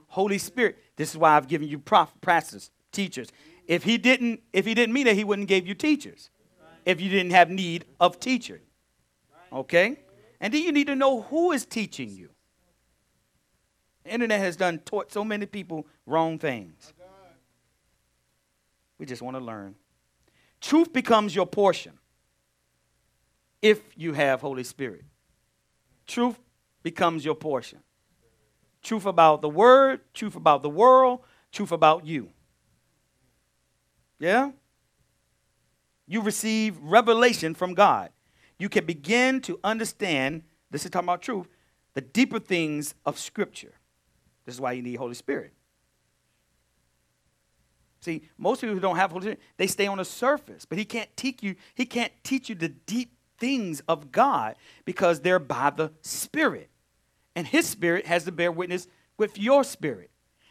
Holy Spirit. This is why I've given you prof- pastors, teachers. If he didn't, if he didn't mean that, he wouldn't give you teachers. If you didn't have need of teaching. Okay? And then you need to know who is teaching you. The internet has done taught so many people wrong things. We just want to learn. Truth becomes your portion if you have Holy Spirit. Truth becomes your portion. Truth about the word, truth about the world, truth about you. Yeah? You receive revelation from God. You can begin to understand, this is talking about truth, the deeper things of Scripture. This is why you need Holy Spirit. See, most people who don't have Holy Spirit, they stay on the surface, but He can't teach you. He can't teach you the deep things of God because they're by the Spirit, and His Spirit has to bear witness with your spirit.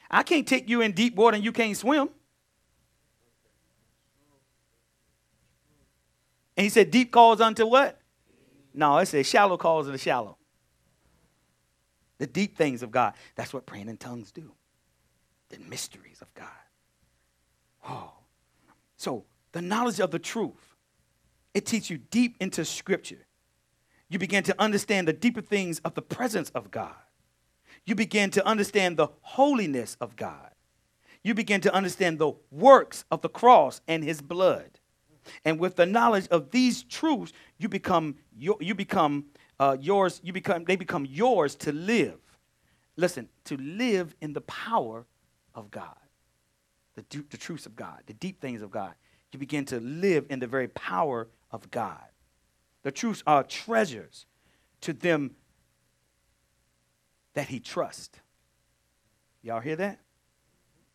I can't take you in deep water and you can't swim. And He said, "Deep calls unto what?" No, it says shallow calls to the shallow. The deep things of God. That's what praying in tongues do. The mysteries of God. Oh. So, the knowledge of the truth, it teaches you deep into Scripture. You begin to understand the deeper things of the presence of God. You begin to understand the holiness of God. You begin to understand the works of the cross and his blood. And with the knowledge of these truths, you become your, you become uh, yours. You become they become yours to live. Listen, to live in the power of God, the, the truths of God, the deep things of God. You begin to live in the very power of God. The truths are treasures to them that He trusts. Y'all hear that?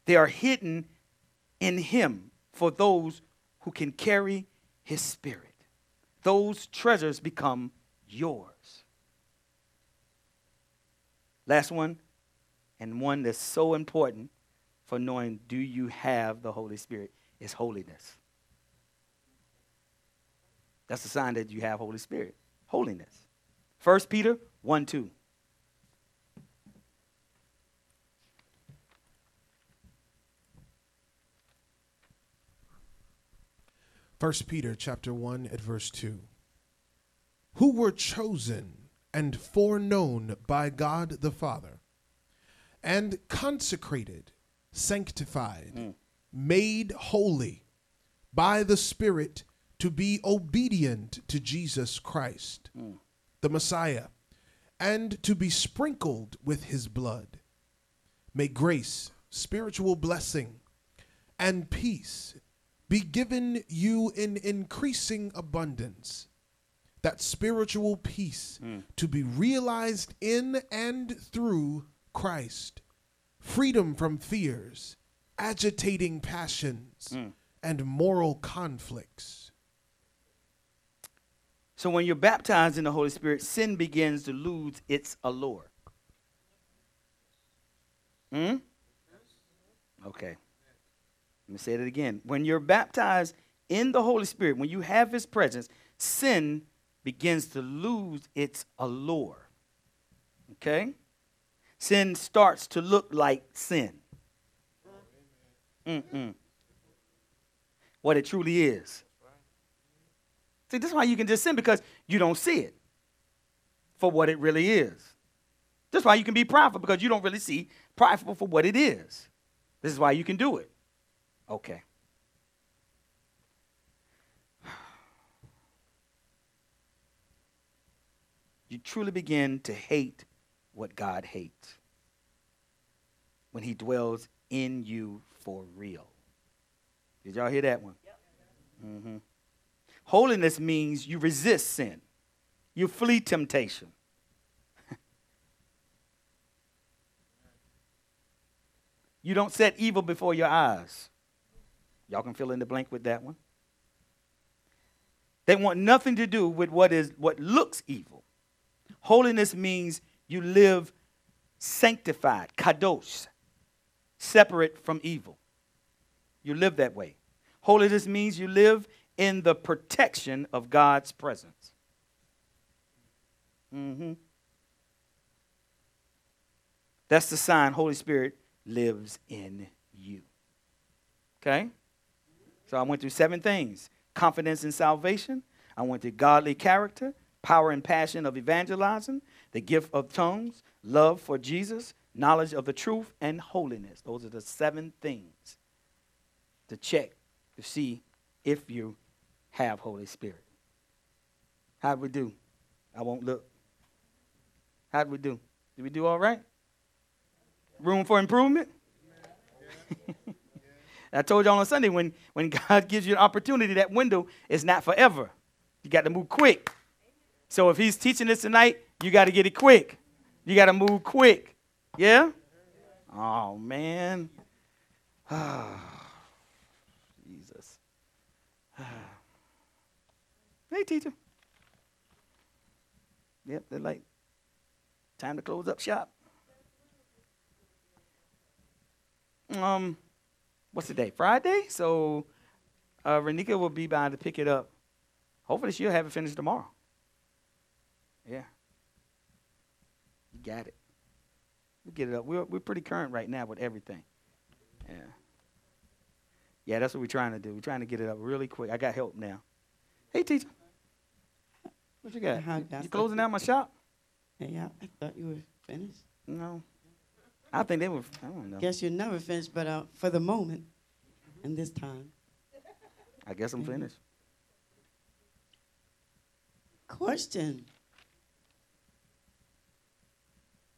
They are hidden in Him for those who can carry His Spirit. Those treasures become yours. Last one, and one that's so important for knowing do you have the Holy Spirit, is holiness. That's the sign that you have Holy Spirit. Holiness. 1 Peter 1 2. First Peter chapter 1 at verse 2. Who were chosen and foreknown by God the Father, and consecrated, sanctified, mm. made holy by the Spirit to be obedient to Jesus Christ, mm. the Messiah, and to be sprinkled with his blood. May grace, spiritual blessing, and peace be given you in increasing abundance. That spiritual peace to be realized in and through Christ. Freedom from fears, agitating passions, and moral conflicts. So when you're baptized in the Holy Spirit, sin begins to lose its allure. Hmm? Okay. Let me say it again. When you're baptized in the Holy Spirit, when you have His presence, sin begins to lose its allure. Okay? Sin starts to look like sin. Mm-mm. what it truly is. See, this is why you can just sin because you don't see it for what it really is. This is why you can be prideful because you don't really see prideful for what it is. This is why you can do it. Okay. You truly begin to hate what God hates when He dwells in you for real. Did y'all hear that one? Mm-hmm. Holiness means you resist sin, you flee temptation. you don't set evil before your eyes. Y'all can fill in the blank with that one. They want nothing to do with what is what looks evil. Holiness means you live sanctified, kadosh, separate from evil. You live that way. Holiness means you live in the protection of God's presence. Mm-hmm. That's the sign Holy Spirit lives in you. Okay? So I went through seven things confidence in salvation, I went through godly character, power and passion of evangelizing, the gift of tongues, love for Jesus, knowledge of the truth, and holiness. Those are the seven things to check to see if you have Holy Spirit. How'd we do? I won't look. How'd we do? Did we do all right? Room for improvement? I told you on Sunday when, when God gives you an opportunity, that window is not forever. You got to move quick. So if He's teaching this tonight, you got to get it quick. You got to move quick. Yeah? Oh, man. Jesus. hey, teacher. Yep, they're like, time to close up shop. Um, what's the day? Friday. So, uh, Renika will be by to pick it up. Hopefully, she'll have it finished tomorrow. Yeah. You got it. We get it up. We're we're pretty current right now with everything. Yeah. Yeah, that's what we're trying to do. We're trying to get it up really quick. I got help now. Hey, teacher. What you got? You- you closing down my shop? Yeah, I thought you were finished. No. I think they were. I don't know. Guess you're never finished, but uh, for the moment and this time. I guess I'm finished. Question.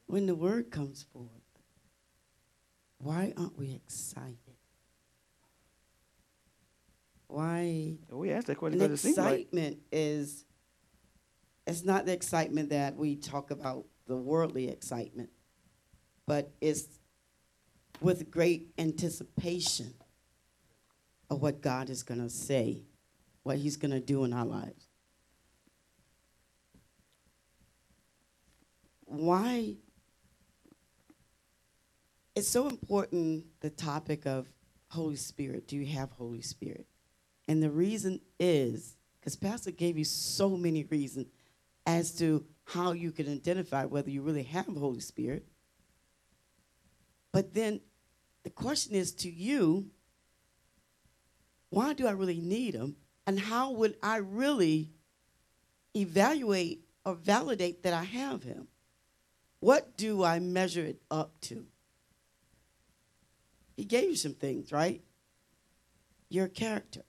When the word comes forth, why aren't we excited? Why? We asked that question because it seems like excitement is, it's not the excitement that we talk about, the worldly excitement, but it's with great anticipation of what God is going to say, what He's going to do in our lives. Why? It's so important the topic of Holy Spirit. Do you have Holy Spirit? And the reason is because Pastor gave you so many reasons as to how you can identify whether you really have Holy Spirit. But then the question is to you why do I really need him? And how would I really evaluate or validate that I have him? What do I measure it up to? He gave you some things, right? Your character.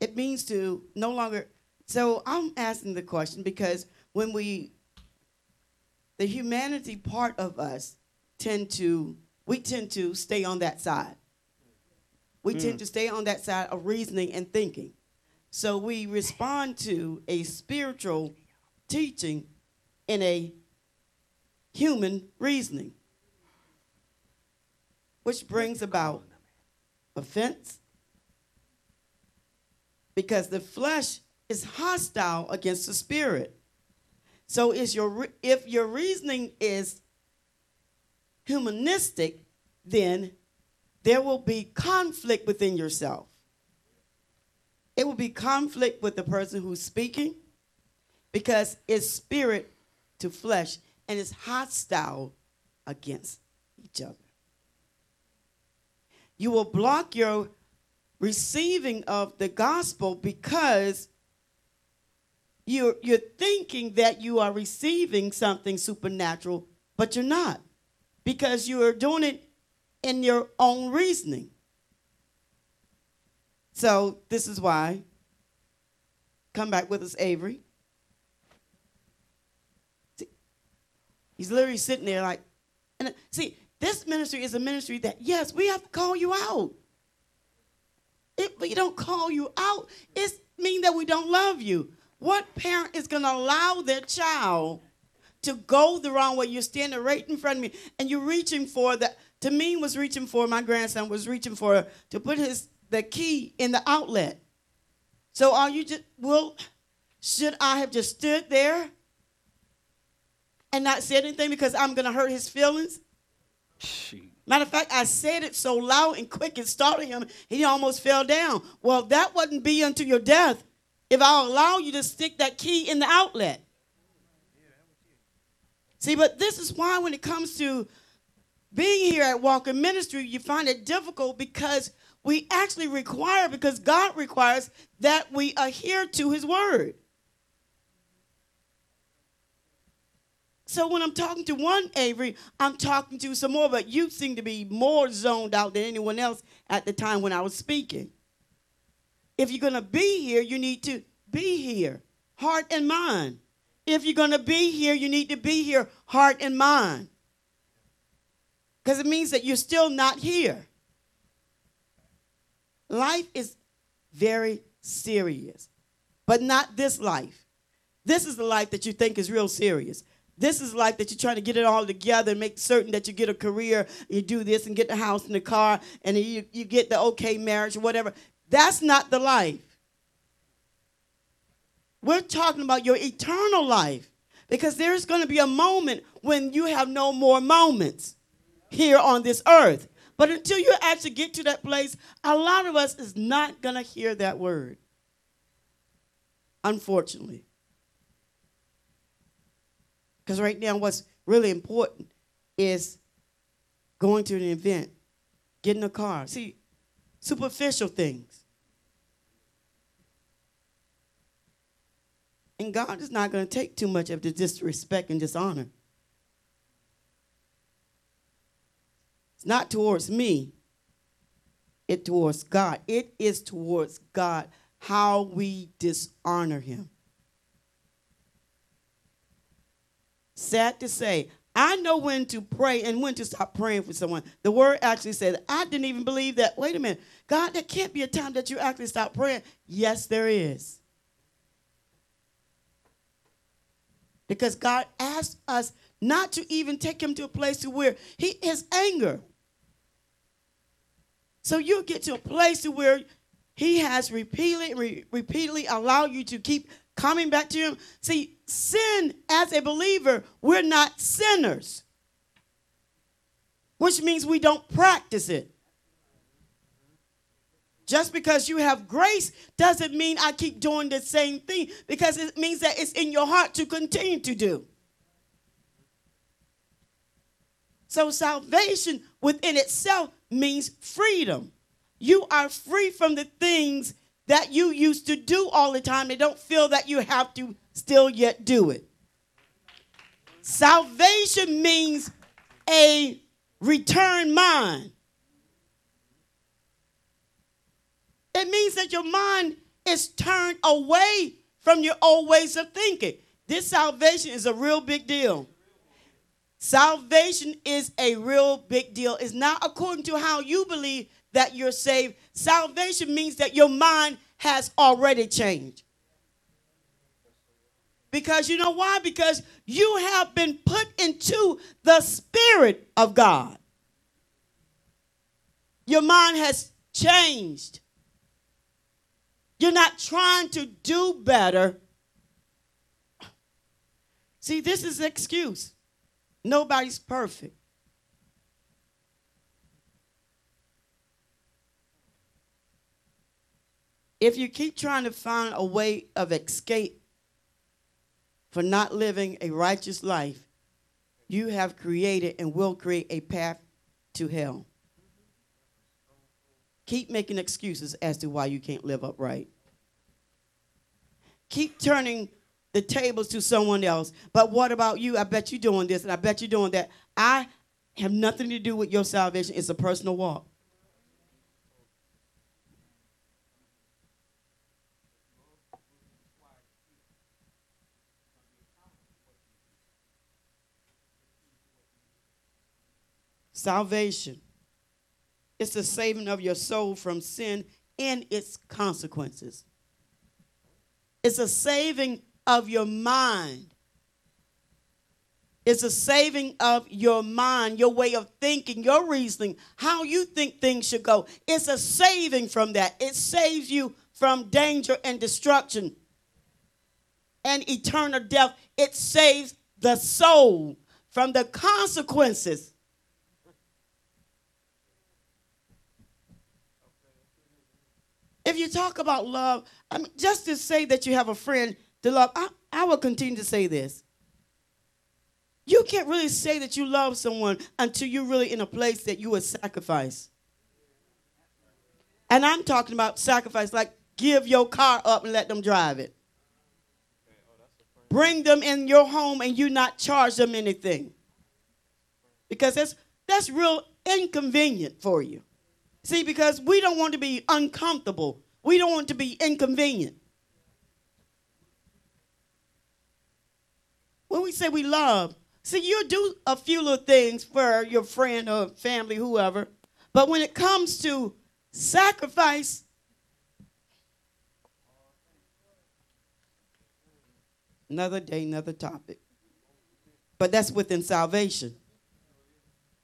It means to no longer. So I'm asking the question because when we, the humanity part of us, tend to, we tend to stay on that side. We tend hmm. to stay on that side of reasoning and thinking. So we respond to a spiritual teaching in a human reasoning, which brings about offense because the flesh is hostile against the spirit. So is your if your reasoning is humanistic, then there will be conflict within yourself. It will be conflict with the person who's speaking because it's spirit to flesh and it's hostile against each other. You will block your receiving of the gospel because you're, you're thinking that you are receiving something supernatural, but you're not because you are doing it in your own reasoning. So, this is why. Come back with us, Avery. See, he's literally sitting there like, and uh, see, this ministry is a ministry that, yes, we have to call you out. If we don't call you out, it means that we don't love you. What parent is going to allow their child to go the wrong way? You're standing right in front of me and you're reaching for the, to me was reaching for, my grandson was reaching for, to put his, the key in the outlet. So are you just, well, should I have just stood there and not said anything because I'm going to hurt his feelings? Matter of fact, I said it so loud and quick it startled him, he almost fell down. Well, that wouldn't be until your death if I allow you to stick that key in the outlet. See, but this is why when it comes to being here at Walker Ministry, you find it difficult because we actually require, because God requires that we adhere to his word. So when I'm talking to one Avery, I'm talking to some more, but you seem to be more zoned out than anyone else at the time when I was speaking. If you're going to be here, you need to be here, heart and mind. If you're going to be here, you need to be here, heart and mind. Because it means that you're still not here. Life is very serious, but not this life. This is the life that you think is real serious. This is life that you're trying to get it all together make certain that you get a career, you do this and get the house and the car, and you, you get the okay marriage or whatever. That's not the life. We're talking about your eternal life because there's going to be a moment when you have no more moments here on this earth. But until you actually get to that place, a lot of us is not going to hear that word. Unfortunately. Because right now, what's really important is going to an event, getting a car. See, superficial things. And God is not going to take too much of the disrespect and dishonor. It's not towards me, it towards God. It is towards God how we dishonor him. Sad to say, I know when to pray and when to stop praying for someone. The word actually said, I didn't even believe that. Wait a minute. God, there can't be a time that you actually stop praying. Yes, there is. Because God asked us not to even take him to a place to where he his anger. So you get to a place to where he has repeatedly re- repeatedly allowed you to keep coming back to him. See, sin as a believer, we're not sinners. Which means we don't practice it. Just because you have grace doesn't mean I keep doing the same thing because it means that it's in your heart to continue to do. So salvation within itself means freedom. You are free from the things that you used to do all the time. They don't feel that you have to still yet do it. Salvation means a return mind. It means that your mind is turned away from your old ways of thinking. This salvation is a real big deal. Salvation is a real big deal. It's not according to how you believe that you're saved. Salvation means that your mind has already changed. Because you know why? Because you have been put into the Spirit of God. Your mind has changed. You're not trying to do better. See, this is an excuse. Nobody's perfect. If you keep trying to find a way of escape for not living a righteous life, you have created and will create a path to hell. Keep making excuses as to why you can't live upright. Keep turning the tables to someone else. But what about you? I bet you're doing this and I bet you're doing that. I have nothing to do with your salvation. It's a personal walk. Salvation. It's the saving of your soul from sin and its consequences. It's a saving of your mind. It's a saving of your mind, your way of thinking, your reasoning, how you think things should go. It's a saving from that. It saves you from danger and destruction and eternal death. It saves the soul from the consequences. If you talk about love, I mean, just to say that you have a friend to love, I, I will continue to say this. You can't really say that you love someone until you're really in a place that you would sacrifice. And I'm talking about sacrifice, like give your car up and let them drive it. Bring them in your home and you not charge them anything. Because that's that's real inconvenient for you. See, because we don't want to be uncomfortable. We don't want to be inconvenient. When we say we love, see, you do a few little things for your friend or family, whoever. But when it comes to sacrifice, another day, another topic. But that's within salvation.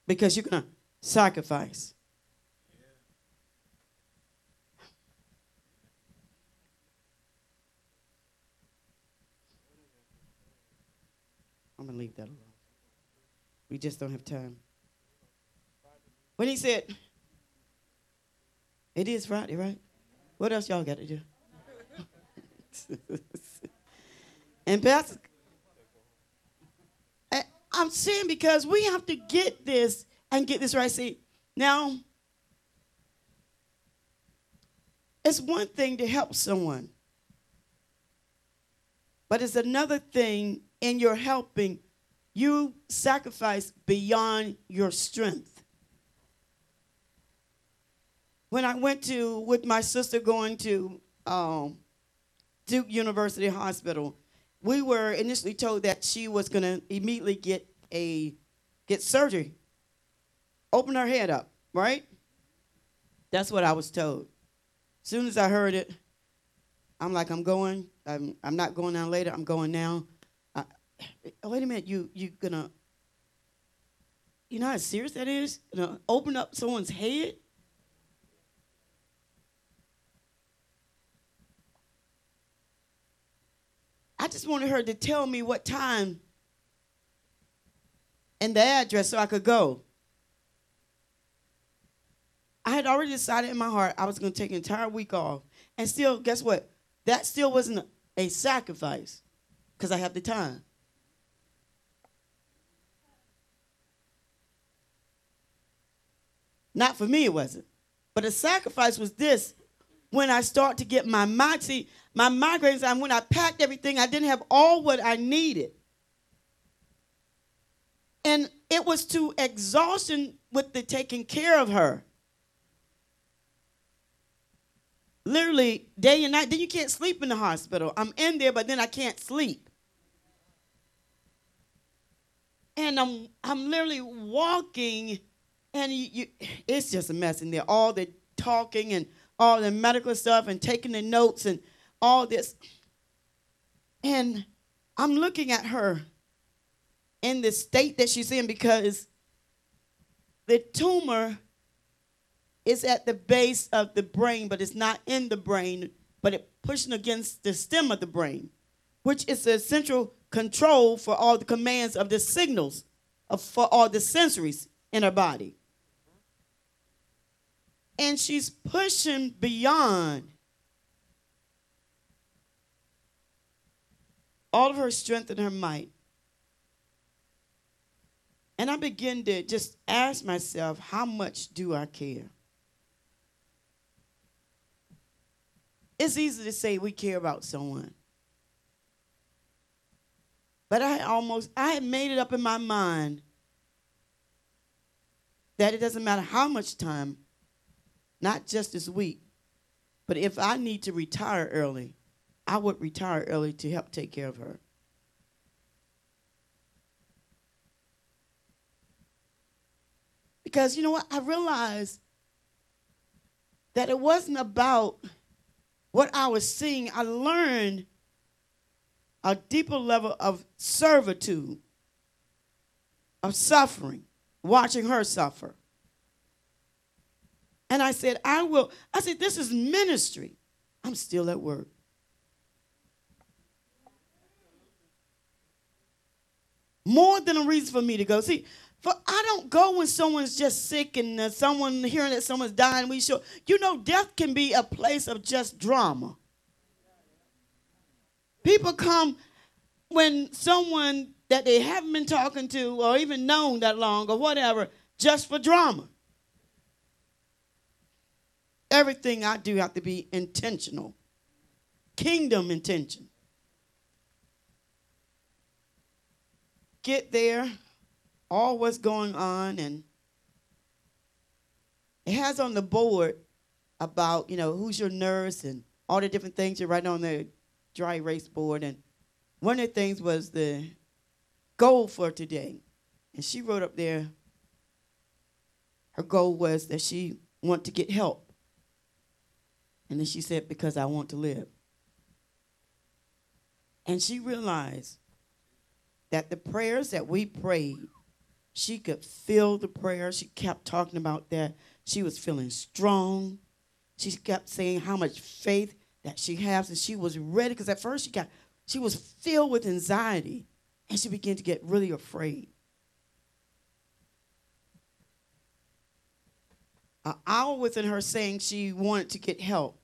Because you're going to sacrifice. I'm going to leave that alone. We just don't have time. When he said, it is Friday, right? What else y'all got to do? and Pastor, I- I'm saying because we have to get this and get this right. See, now, it's one thing to help someone, but it's another thing in your helping, you sacrifice beyond your strength. When I went to, with my sister going to um, Duke University Hospital, we were initially told that she was going to immediately get a get surgery, open her head up, right? That's what I was told. As soon as I heard it, I'm like, I'm going. I'm, I'm not going down later. I'm going now. I, wait a minute. You you gonna? You know how serious that is? Gonna open up someone's head? I just wanted her to tell me what time and the address so I could go. I had already decided in my heart I was going to take an entire week off. And still, guess what? That still wasn't a sacrifice because I have the time. Not for me, it wasn't. But the sacrifice was this when I start to get my. See, my migraines, and when I packed everything, I didn't have all what I needed. And it was to exhaustion with the taking care of her. Literally day and night. Then you can't sleep in the hospital. I'm in there, but then I can't sleep. And I'm I'm literally walking, and you, you, it's just a mess in there. All the talking and all the medical stuff and taking the notes and all this. And I'm looking at her in the state that she's in because the tumor is at the base of the brain, but it's not in the brain, but it pushing against the stem of the brain, which is the central control for all the commands of the signals of, for all the sensories in her body. And she's pushing beyond all of her strength and her might. And I begin to just ask myself, how much do I care? It's easy to say we care about someone. But I almost, I had made it up in my mind that it doesn't matter how much time, not just this week, but if I need to retire early, I would retire early to help take care of her. Because you know what? I realized that it wasn't about what I was seeing. I learned a deeper level of servitude, of suffering, watching her suffer. And I said, I will. I said, this is ministry. I'm still at work. More than a reason for me to go. See, for I don't go when someone's just sick and uh, someone hearing that someone's dying. We show, you know, death can be a place of just drama. People come when someone that they haven't been talking to or even known that long or whatever, just for drama. Everything I do have to be intentional. Kingdom intention. Get there, all what's going on, and it has on the board about, you know, who's your nurse and all the different things you write on the dry erase board. And one of the things was the goal for today. And she wrote up there, her goal was that she want to get help. And then she said, because I want to live. And she realized that the prayers that we prayed, she could feel the prayer. She kept talking about that. She was feeling strong. She kept saying how much faith that she has, and she was ready. Because at first she got, she was filled with anxiety, and she began to get really afraid. An hour within her saying she wanted to get help,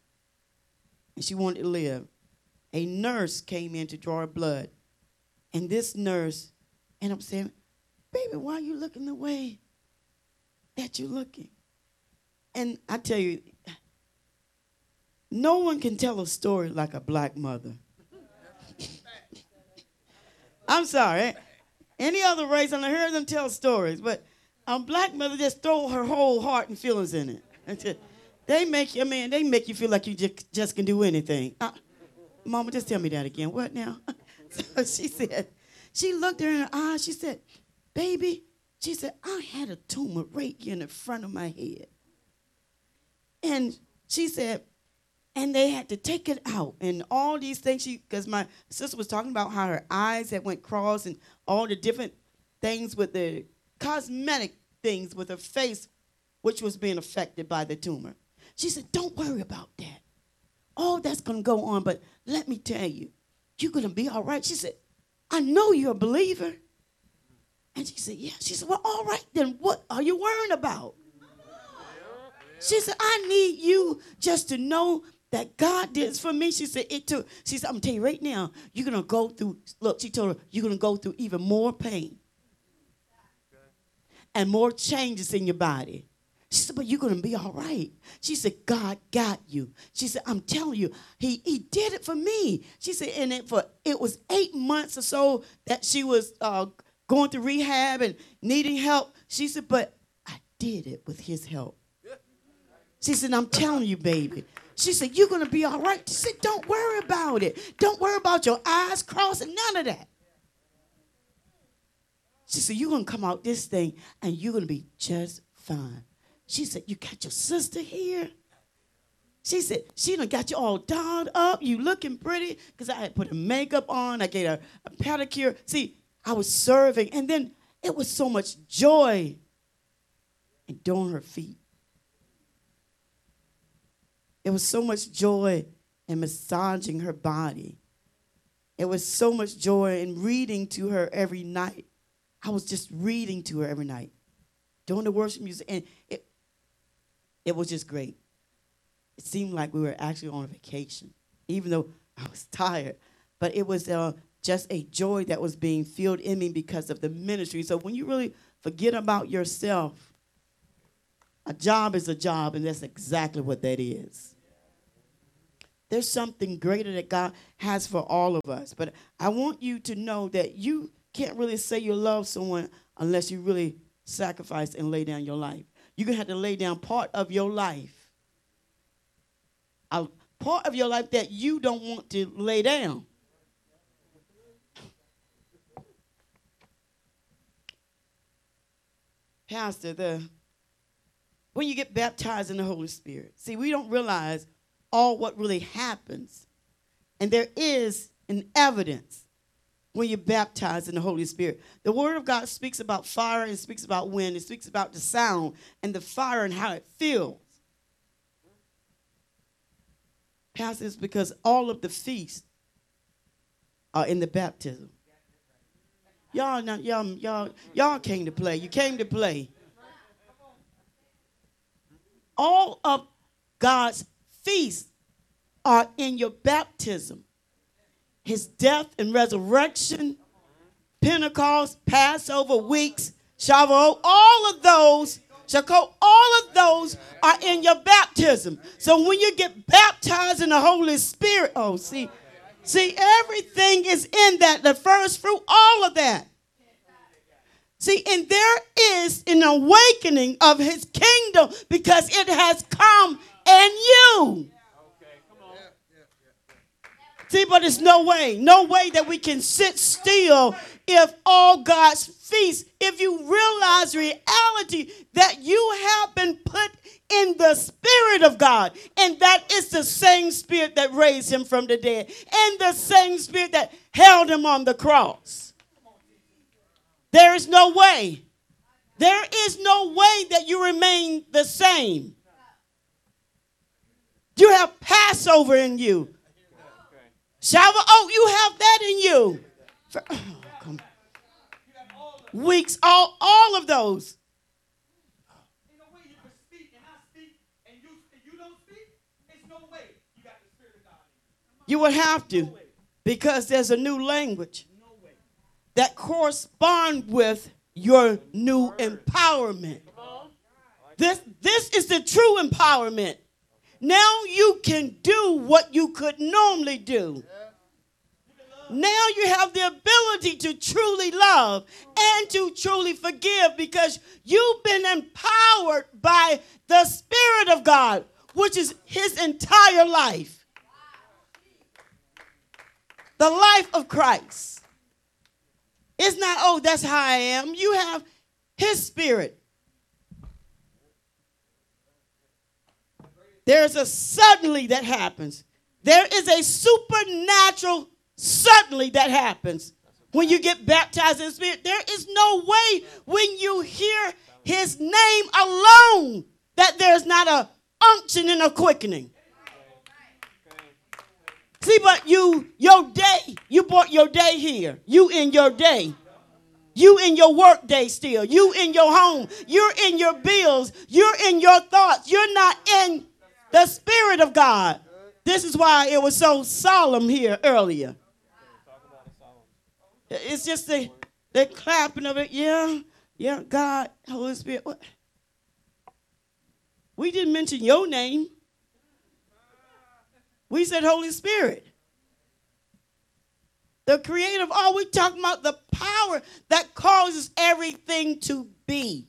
and she wanted to live, a nurse came in to draw her blood, and this nurse ended up saying, "Baby, why are you looking the way that you're looking?" And I tell you, no one can tell a story like a black mother. I'm sorry. Any other race, and I hear them tell stories, but a black mother just throw her whole heart and feelings in it. They make you, I man, they make you feel like you just, just can do anything. Uh, Mama, just tell me that again. What now? so she said, she looked her in her eyes. She said, baby, she said, I had a tumor right in the front of my head. And she said, and they had to take it out and all these things. She because my sister was talking about how her eyes had went cross and all the different things with the cosmetic things with her face which was being affected by the tumor. She said don't worry about that. All that's going to go on but let me tell you you're going to be all right. She said i know you're a believer. And she said yeah. She said well all right then. What are you worrying about? She said, I need you just to know that God did for me. She said, it took, she said, I'm gonna tell you right now, you're gonna go through, look, she told her, you're gonna go through even more pain and more changes in your body. She said, but you're gonna be all right. She said, God got you. She said, I'm telling you, He He did it for me. She said, and it for it was eight months or so that she was uh, going through rehab and needing help. She said, but I did it with His help. She said, I'm telling you, baby. She said, You're going to be all right. She said, Don't worry about it. Don't worry about your eyes crossing, none of that. She said, You're going to come out this thing and you're going to be just fine. She said, You got your sister here? She said, She done got you all dolled up. You looking pretty. Because I had put her makeup on. I gave her a pedicure. See, I was serving. And then it was so much joy in doing her feet. It was so much joy in massaging her body. It was so much joy in reading to her every night. I was just reading to her every night, doing the worship music, and it, it was just great. It seemed like we were actually on a vacation, even though I was tired. But it was uh, just a joy that was being filled in me because of the ministry. So when you really forget about yourself, a job is a job, and that's exactly what that is. There's something greater that God has for all of us. But I want you to know that you can't really say you love someone unless you really sacrifice and lay down your life. You're going to have to lay down part of your life. A part of your life that you don't want to lay down. Pastor, the when you get baptized in the Holy Spirit, see, we don't realize all what really happens. And there is an evidence when you're baptized in the Holy Spirit. The Word of God speaks about fire and speaks about wind, it speaks about the sound and the fire and how it feels. Pastor, it's because all of the feasts are in the baptism. Y'all, not, y'all, y'all, y'all came to play. You came to play. All of God's feasts are in your baptism. His death and resurrection, Pentecost, Passover weeks, Shavuot, all of those, Shavuot, all of those are in your baptism. So when you get baptized in the Holy Spirit, oh, see, see, everything is in that. The first fruit, all of that. See, and there is an awakening of his kingdom because it has come in you. See, but there's no way, no way that we can sit still if all God's feast, if you realize reality that you have been put in the Spirit of God, and that is the same Spirit that raised him from the dead, and the same Spirit that held him on the cross. There is no way. There is no way that you remain the same. You have Passover in you. Shower, oh, you have that in you. For, oh. Weeks, all, all of those. You would have to because there's a new language that correspond with your new empowerment. This, this is the true empowerment. Now you can do what you could normally do. Now you have the ability to truly love and to truly forgive because you've been empowered by the Spirit of God, which is His entire life. The life of Christ. It's not, oh, that's how I am. You have His Spirit. There's a suddenly that happens. There is a supernatural suddenly that happens when you get baptized in the Spirit. There is no way when you hear His name alone that there's not a unction and a quickening. See, but you, your day, you brought your day here. You in your day. You in your work day still. You in your home. You're in your bills. You're in your thoughts. You're not in the Spirit of God. This is why it was so solemn here earlier. It's just the, the clapping of it. Yeah, yeah, God, Holy Spirit. What? We didn't mention your name. We said Holy Spirit. The creator of all, we talking about the power that causes everything to be.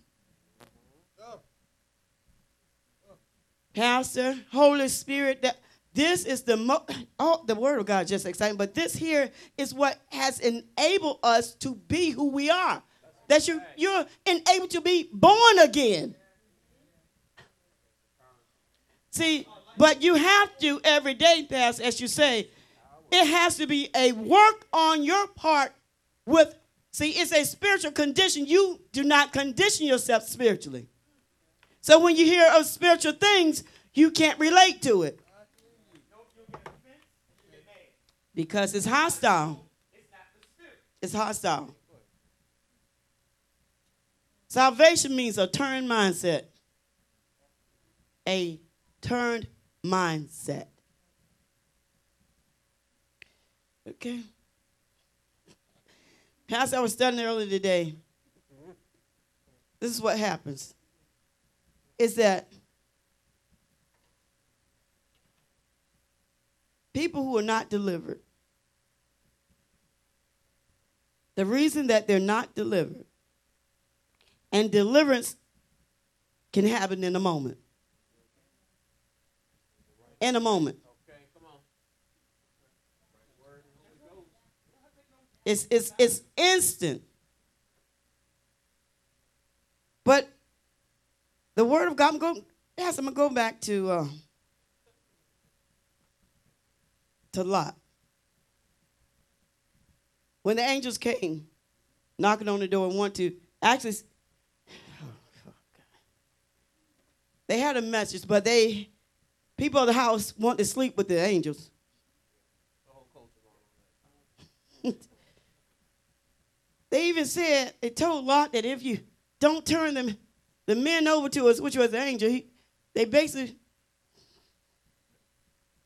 Pastor, Holy Spirit, that this is the mo- oh, the word of God just exciting, but this here is what has enabled us to be who we are. That you you're enabled to be born again. See, but you have to every day, Pastor, as you say, it has to be a work on your part with see, it's a spiritual condition. You do not condition yourself spiritually. So when you hear of spiritual things, you can't relate to it. Because it's hostile. It's hostile. Salvation means a turned mindset. A turned mindset. Okay. Pastor, I was studying earlier today. This is what happens. Is that people who are not delivered, the reason that they're not delivered, and deliverance can happen in a moment. In a moment. It's, it's, it's instant. But the word of God, I'm going, yes, I'm going to go back to, uh, to Lot. When the angels came knocking on the door and want to, actually, they had a message, but they, people of the house want to sleep with the angels. They even said, they told Lot that if you don't turn them, the men over to us, which was the angel, he, they basically,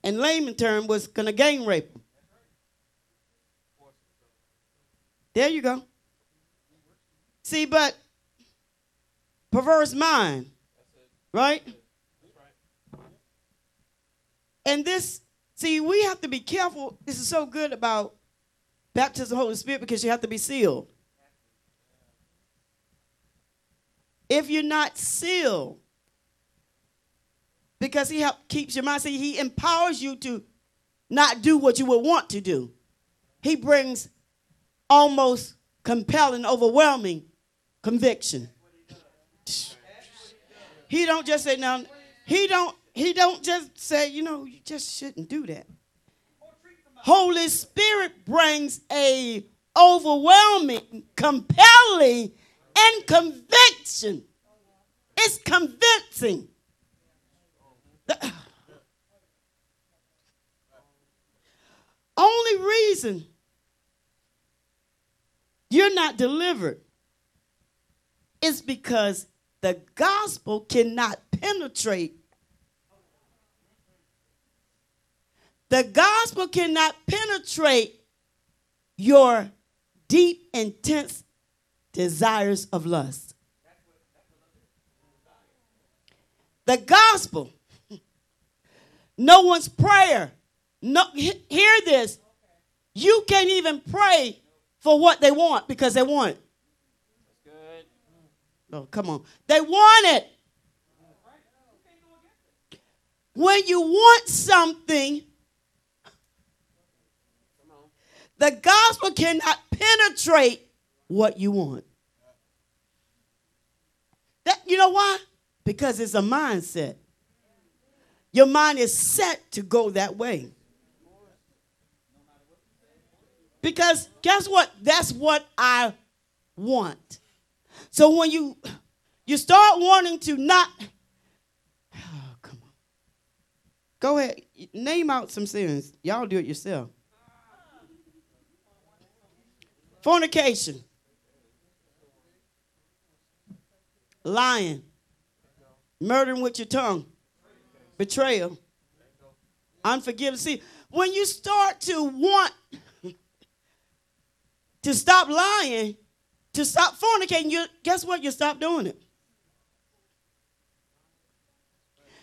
in layman term, was going to gang rape. There you go. See, but perverse mind, right? And this, see, we have to be careful. This is so good about baptism of the Holy Spirit because you have to be sealed. If you're not sealed. Because he help, keeps your mind. See, he empowers you to not do what you would want to do. He brings almost compelling, overwhelming conviction. He don't just say now. He don't. He don't just say, you know, you just shouldn't do that. Holy Spirit brings a overwhelming, compelling and conviction. It's convincing. The only reason you're not delivered is because the gospel cannot penetrate. The gospel cannot penetrate your deep, intense desires of lust. The gospel, no one's prayer. No, hear this. You can't even pray for what they want because they want it. Oh, come on. They want it. When you want something, the gospel cannot penetrate what you want. That you know why? Because it's a mindset. Your mind is set to go that way. Because guess what? That's what I want. So when you you start wanting to not oh, come on. Go ahead. Name out some sins. Y'all do it yourself. Fornication. Lying, murdering with your tongue, betrayal, unforgiveness. See, when you start to want to stop lying, to stop fornicating, you guess what? You stop doing it.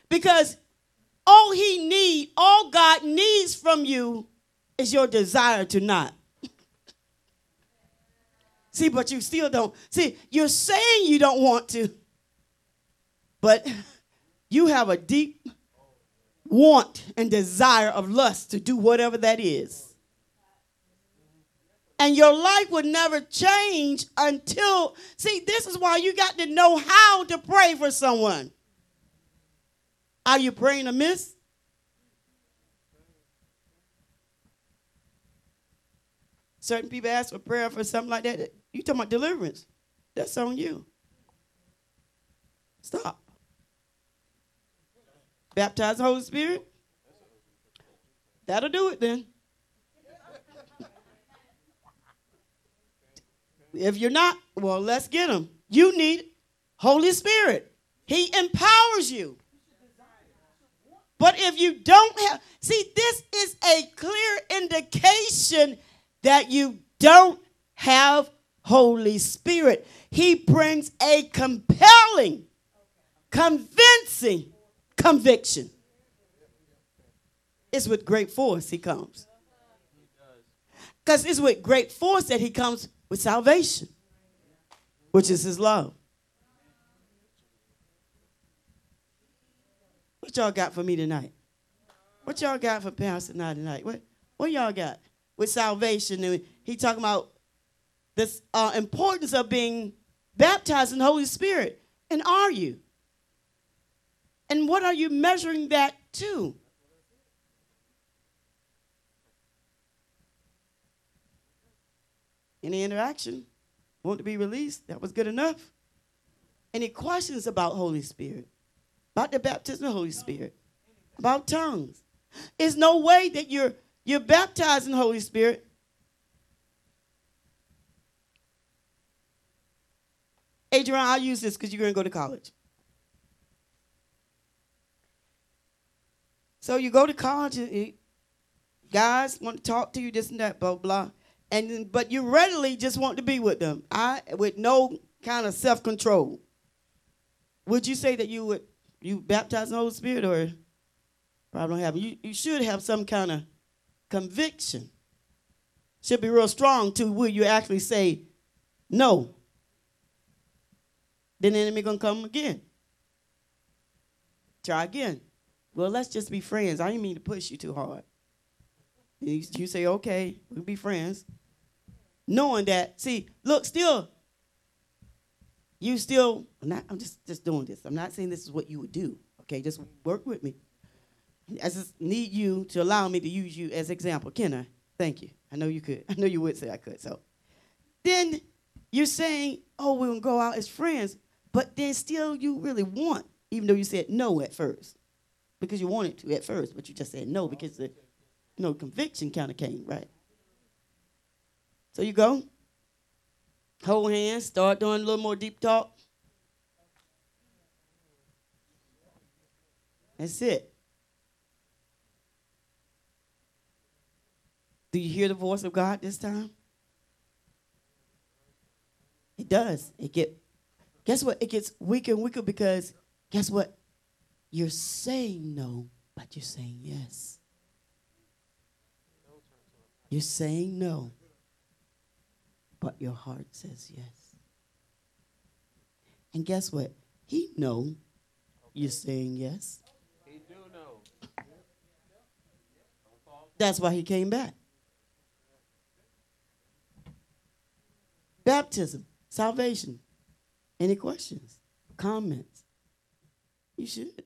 Because all he need, all God needs from you is your desire to not. See, but you still don't. See, you're saying you don't want to, but you have a deep want and desire of lust to do whatever that is. And your life would never change until, see, this is why you got to know how to pray for someone. Are you praying amiss? Certain people ask for prayer for something like that. You talking about deliverance. That's on you. Stop. Baptize the Holy Spirit. That'll do it then. if you're not, well, let's get them. You need Holy Spirit. He empowers you. But if you don't have, see, this is a clear indication that you don't have Holy Spirit. He brings a compelling, convincing conviction. it's with great force he comes. Because it's with great force that he comes with salvation, which is his love. What y'all got for me tonight? What y'all got for Pastor tonight? What what y'all got with salvation? And he talking about this uh, importance of being baptized in the Holy Spirit. And are you? And what are you measuring that to? Any interaction? Want to be released? That was good enough. Any questions about Holy Spirit? About the baptism of the Holy Spirit? About tongues? There's no way that you're you're baptized in the Holy Spirit. Adrian, I'll use this because you're going to go to college. So you go to college, guys want to talk to you, this and that, blah blah, and but you readily just want to be with them. I with no kind of self control. Would you say that you would you baptize the Holy Spirit or probably don't have? You you should have some kind of conviction. Should be real strong to will you actually say no. Then the enemy gonna come again. Try again. Well, let's just be friends. I didn't mean to push you too hard. You, say, okay, we'll be friends. Knowing that, see, look, still, you still, I'm, not, I'm just, just doing this. I'm not saying this is what you would do. Okay, just work with me. I just need you to allow me to use you as example. Can I? Thank you. I know you could. I know you would say I could. So then you're saying, oh, we're going to go out as friends, but then still you really want, even though you said no at first because you wanted to at first, but you just said no because the know conviction kind of came, right? So you go, hold hands, start doing a little more deep talk. That's it. Do you hear the voice of God this time? It does. It get guess what? It gets weaker and weaker because guess what? You're saying no, but you're saying yes. You're saying no, but your heart says yes. And guess what? He know you're saying yes. He do know. That's why he came back. Baptism, salvation. Any questions, comments? You should.